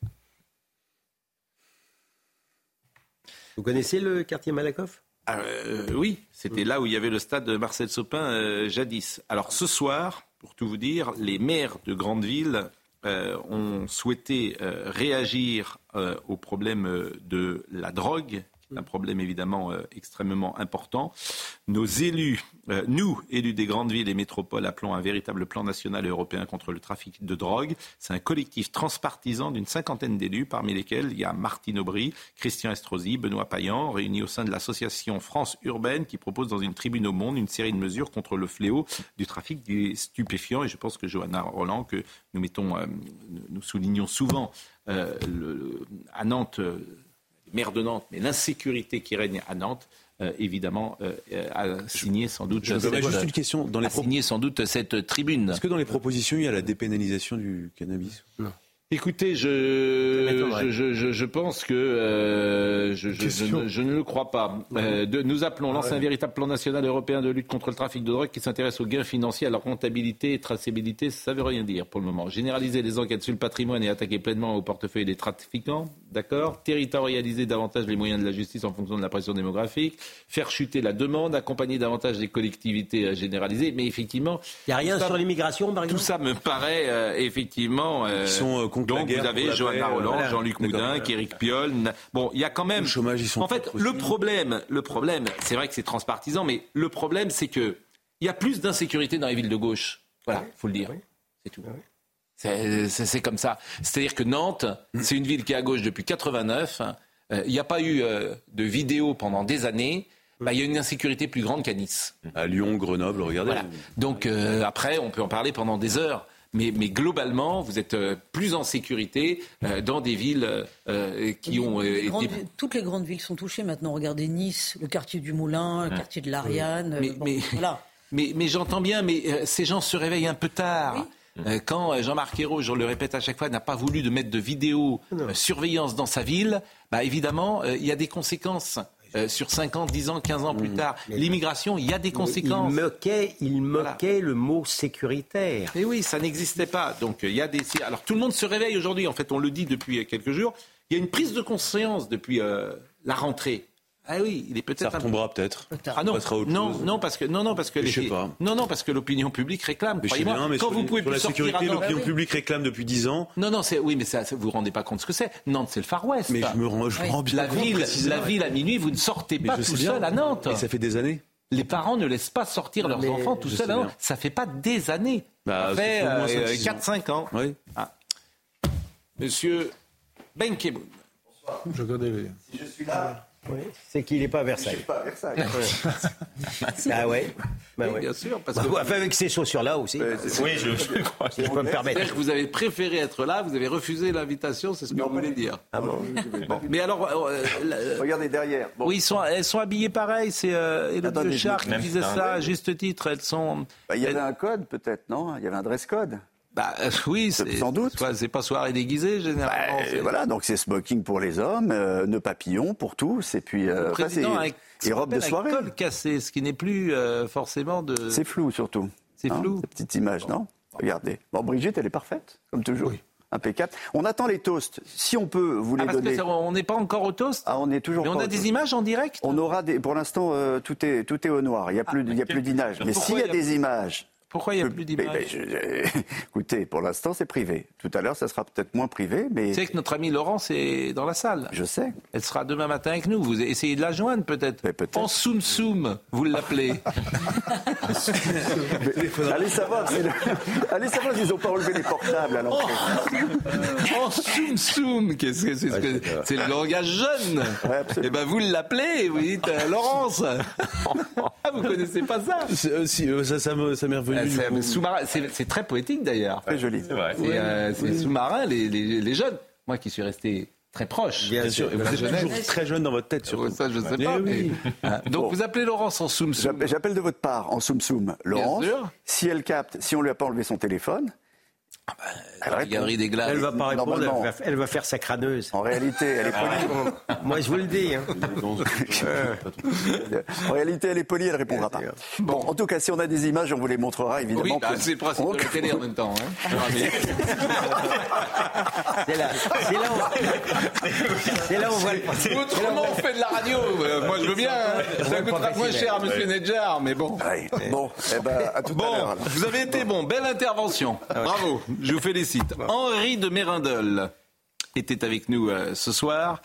Vous connaissez le quartier Malakoff? Euh, oui, c'était là où il y avait le stade de Marcel Sopin euh, jadis. Alors ce soir, pour tout vous dire, les maires de grandes villes euh, ont souhaité réagir au problème de la drogue, qui est un problème évidemment euh, extrêmement important. Nos élus, euh, nous, élus des grandes villes et métropoles, appelons un véritable plan national et européen contre le trafic de drogue. C'est un collectif transpartisan d'une cinquantaine d'élus, parmi lesquels il y a Martine Aubry, Christian Estrosi, Benoît Payan, réunis au sein de l'association France Urbaine, qui propose dans une tribune au monde une série de mesures contre le fléau du trafic des stupéfiants. Et je pense que Johanna Roland, que nous mettons, euh, nous soulignons souvent à Nantes, maire de Nantes, mais l'insécurité qui règne à Nantes, euh, évidemment, euh, euh, a signé sans doute. Je cette- juste une question. Dans les a signé sans doute cette tribune. Est-ce que dans les propositions, il y a la dépénalisation du cannabis Écoutez, je, je, je, pense que euh, je, je- je ne- je ne le crois pas. Euh, de- nous appelons lancer un véritable plan national européen de lutte contre le trafic de drogue qui s'intéresse aux gains financiers, à leur comptabilité et traçabilité. Ça veut rien dire pour le moment. Généraliser les enquêtes sur le patrimoine et attaquer pleinement au portefeuille des trafiquants, d'accord. Territorialiser davantage les moyens de la justice en fonction de la pression démographique. Faire chuter la demande, accompagner davantage les collectivités à généraliser. Mais effectivement, Il n'y a rien ça- sur l'immigration, par exemple? Tout ça me paraît euh, effectivement. euh, Ils sont, euh, la donc guerre, vous avez Johanna paix, Roland, voilà. Jean-Luc. Moudin, Éric Piolle. Bon, il y a quand même. Le chômage, ils sont En fait, le problème, le problème, c'est vrai que c'est transpartisan, mais le problème, c'est que il y a plus d'insécurité dans les villes de gauche. Voilà, faut le dire. C'est tout. C'est- C'est comme ça. C'est-à-dire que Nantes, c'est une ville qui est à gauche depuis 89. Euh, Il n'y a pas eu euh, de vidéo pendant des années. Bah, Il y a une insécurité plus grande qu'à Nice. À Lyon, Grenoble, regardez. Voilà. Donc euh, après, on peut en parler pendant des heures. Mais, mais globalement, vous êtes euh, plus en sécurité euh, dans des villes euh, qui ont Les été toutes les grandes villes sont touchées maintenant. Regardez Nice, le quartier du Moulin, le quartier de l'Ariane. Mais, bon, mais, voilà. mais, mais j'entends bien, mais euh, ces gens se réveillent un peu tard. Quand Jean-Marc Ayrault, je le répète à chaque fois, n'a pas voulu de mettre de vidéo surveillance dans sa ville, bah évidemment, euh, il y a des conséquences. Euh, sur 5 ans, 10 ans, 15 ans plus tard, l'immigration, il y a des conséquences. Il moquait, il moquait le mot sécuritaire. Et oui, ça n'existait pas. Donc euh, il y a des. Alors tout le monde se réveille aujourd'hui. En fait, on le dit depuis quelques jours. Il y a une prise de conscience depuis euh, la rentrée. Ah oui, il est peut-être. Ça un retombera peut-être. Ah non, non, chose. non, parce que non, non, parce que Mais je sais les- pas. non, non, parce que l'opinion publique réclame. Mais je sais Croyez-moi, bien, mais quand sur vous les- pouvez sur plus la sortir sécurité, l'opinion publique réclame depuis 10 ans. Non, non, c'est oui, mais ça, vous vous rendez pas compte ce que c'est. Nantes, c'est le Far West. Mais je me rends, je me rends bien la compte, ville, la ville à minuit, vous ne sortez Mais pas je tout seul à Nantes. Et ça fait des années. Les parents ne laissent pas sortir leurs Mais enfants tout seuls. Ça fait pas des années. Bah, ça fait fait au moins euh, cinq, six ans. 4-5 ans. Oui. Ah. Monsieur Benkemoun. Je connais les. Si je suis là, c'est qu'il n'est pas à Versailles. Je suis pas à Versailles. ah ouais, bah Oui, ouais. bien sûr, parce Bah que- ouais, enfin, avec ces chaussures-là aussi. Oui, je, je crois. Si je peux me permettre. C'est-à-dire que vous avez préféré être là, vous avez refusé l'invitation, c'est ce que vous voulez dire. Ah bon Mais alors, euh, la- Regardez derrière. Bon. oui, ils sont, elles sont habillées pareil. C'est euh, Attendez, je Char qui disait ça à juste titre. Elles sont. Bah, il y avait elles- un code peut-être, non? Il y avait un dress code. Bah, euh, oui, c'est Sans doute. c'est pas- soirée déguisée généralement. Bah, voilà, donc c'est smoking pour les hommes, euh, nœud papillon pour tous, et puis Le euh, ce et robe de soirée. col cassé, ce qui n'est plus euh, forcément de. C'est flou surtout. C'est Hein, flou. Cette petite image, non? Regardez. Bon, Brigitte, elle est parfaite, comme toujours. Impeccable. On attend les toasts. Si on peut vous les Ah, parce que donner. ça, on n'est pas encore au toast. Ah, on est toujours. Mais on a des toast. images en direct? On aura des. Pour l'instant, euh, tout est tout est au noir. Il y a plus, de- il y a plus d'image. Mais s'il y a il y a- des images. Pourquoi il n'y a plus d'images mais je- je- Écoutez, pour l'instant, c'est privé. Tout à l'heure, ça sera peut-être moins privé, mais Tu sais que notre amie Laurence est dans la salle. je sais. Elle sera demain matin avec nous. Vous essayez de la joindre peut-être. Mais peut-être. En soum soum, vous l'appelez. Allez savoir, c'est le- allez savoir s'ils n'ont pas enlevé les portables à l'entrée. en soum soum, qu'est-ce que c'est ce que- C'est le langage jeune. Ouais. Et ben vous l'appelez et vous dites euh, Laurence. Ah, vous connaissez pas ça euh, si, euh, ça, ça me- ça m'est revenu. C'est- sous-marin, très poétique d'ailleurs. Très joli. C'est vrai. C'est euh, sous-marin, les, les- les jeunes. Moi qui suis resté très proche. Bien Bien sûr, et vous êtes jeunesse. toujours très jeune dans votre tête, surtout. Ça, je sais Mais pas. oui. mais- Ah, Donc Bon. vous appelez Laurence en soum soum. J'appelle de votre part en soum soum Laurence. sûr. Si elle capte, si on lui a pas enlevé son téléphone, elle La répond. galerie des glaces. Elle va pas répondre, elle va, elle va faire sa crâneuse. En réalité, elle est polie. Moi, je vous le dis. hein. En réalité, elle est polie, elle répondra pas. Bon, en tout cas, si on a des images, on vous les montrera évidemment. Oui, bah, c'est le principe on- de la télé en même temps. Hein. C'est là, c'est là, où, là où on voit le Autrement, on fait de la radio. Euh, moi, je veux bien. hein. Ça coûtera moins cher à Monsieur Nedjar, mais bon. Ouais. Bon, eh ben, à tout Bon, à l'heure. vous avez été bon. Belle intervention. Bravo. Je vous félicite. Henri de Mérindol était avec nous euh, ce soir.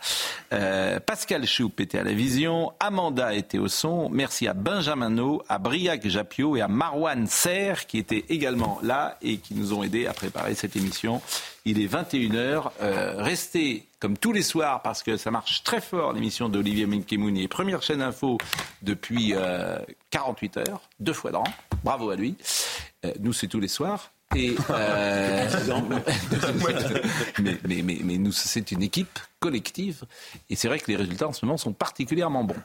Euh, Pascal Choup était à la vision. Amanda était au son. Merci à Benjamin No, à Briac Japio et à Marwan Serre qui étaient également là et qui nous ont aidés à préparer cette émission. Il est 21h. Euh, restez comme tous les soirs parce que ça marche très fort l'émission d'Olivier Minkemouni, première chaîne info depuis euh, 48 heures, deux fois d'an. Bravo à lui. Nous, c'est tous les soirs. Et euh, mais, mais, mais, mais nous, c'est une équipe collective. Et c'est vrai que les résultats en ce moment sont particulièrement bons.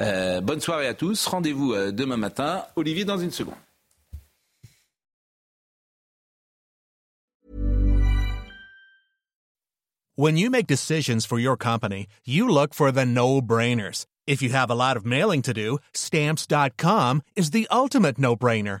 Euh, bonne soirée à tous. Rendez-vous euh, demain matin. Olivier, dans une seconde. When you make decisions for your company, you look for the no brainers. If you have a lot of mailing to do, stamps.com is the ultimate no brainer.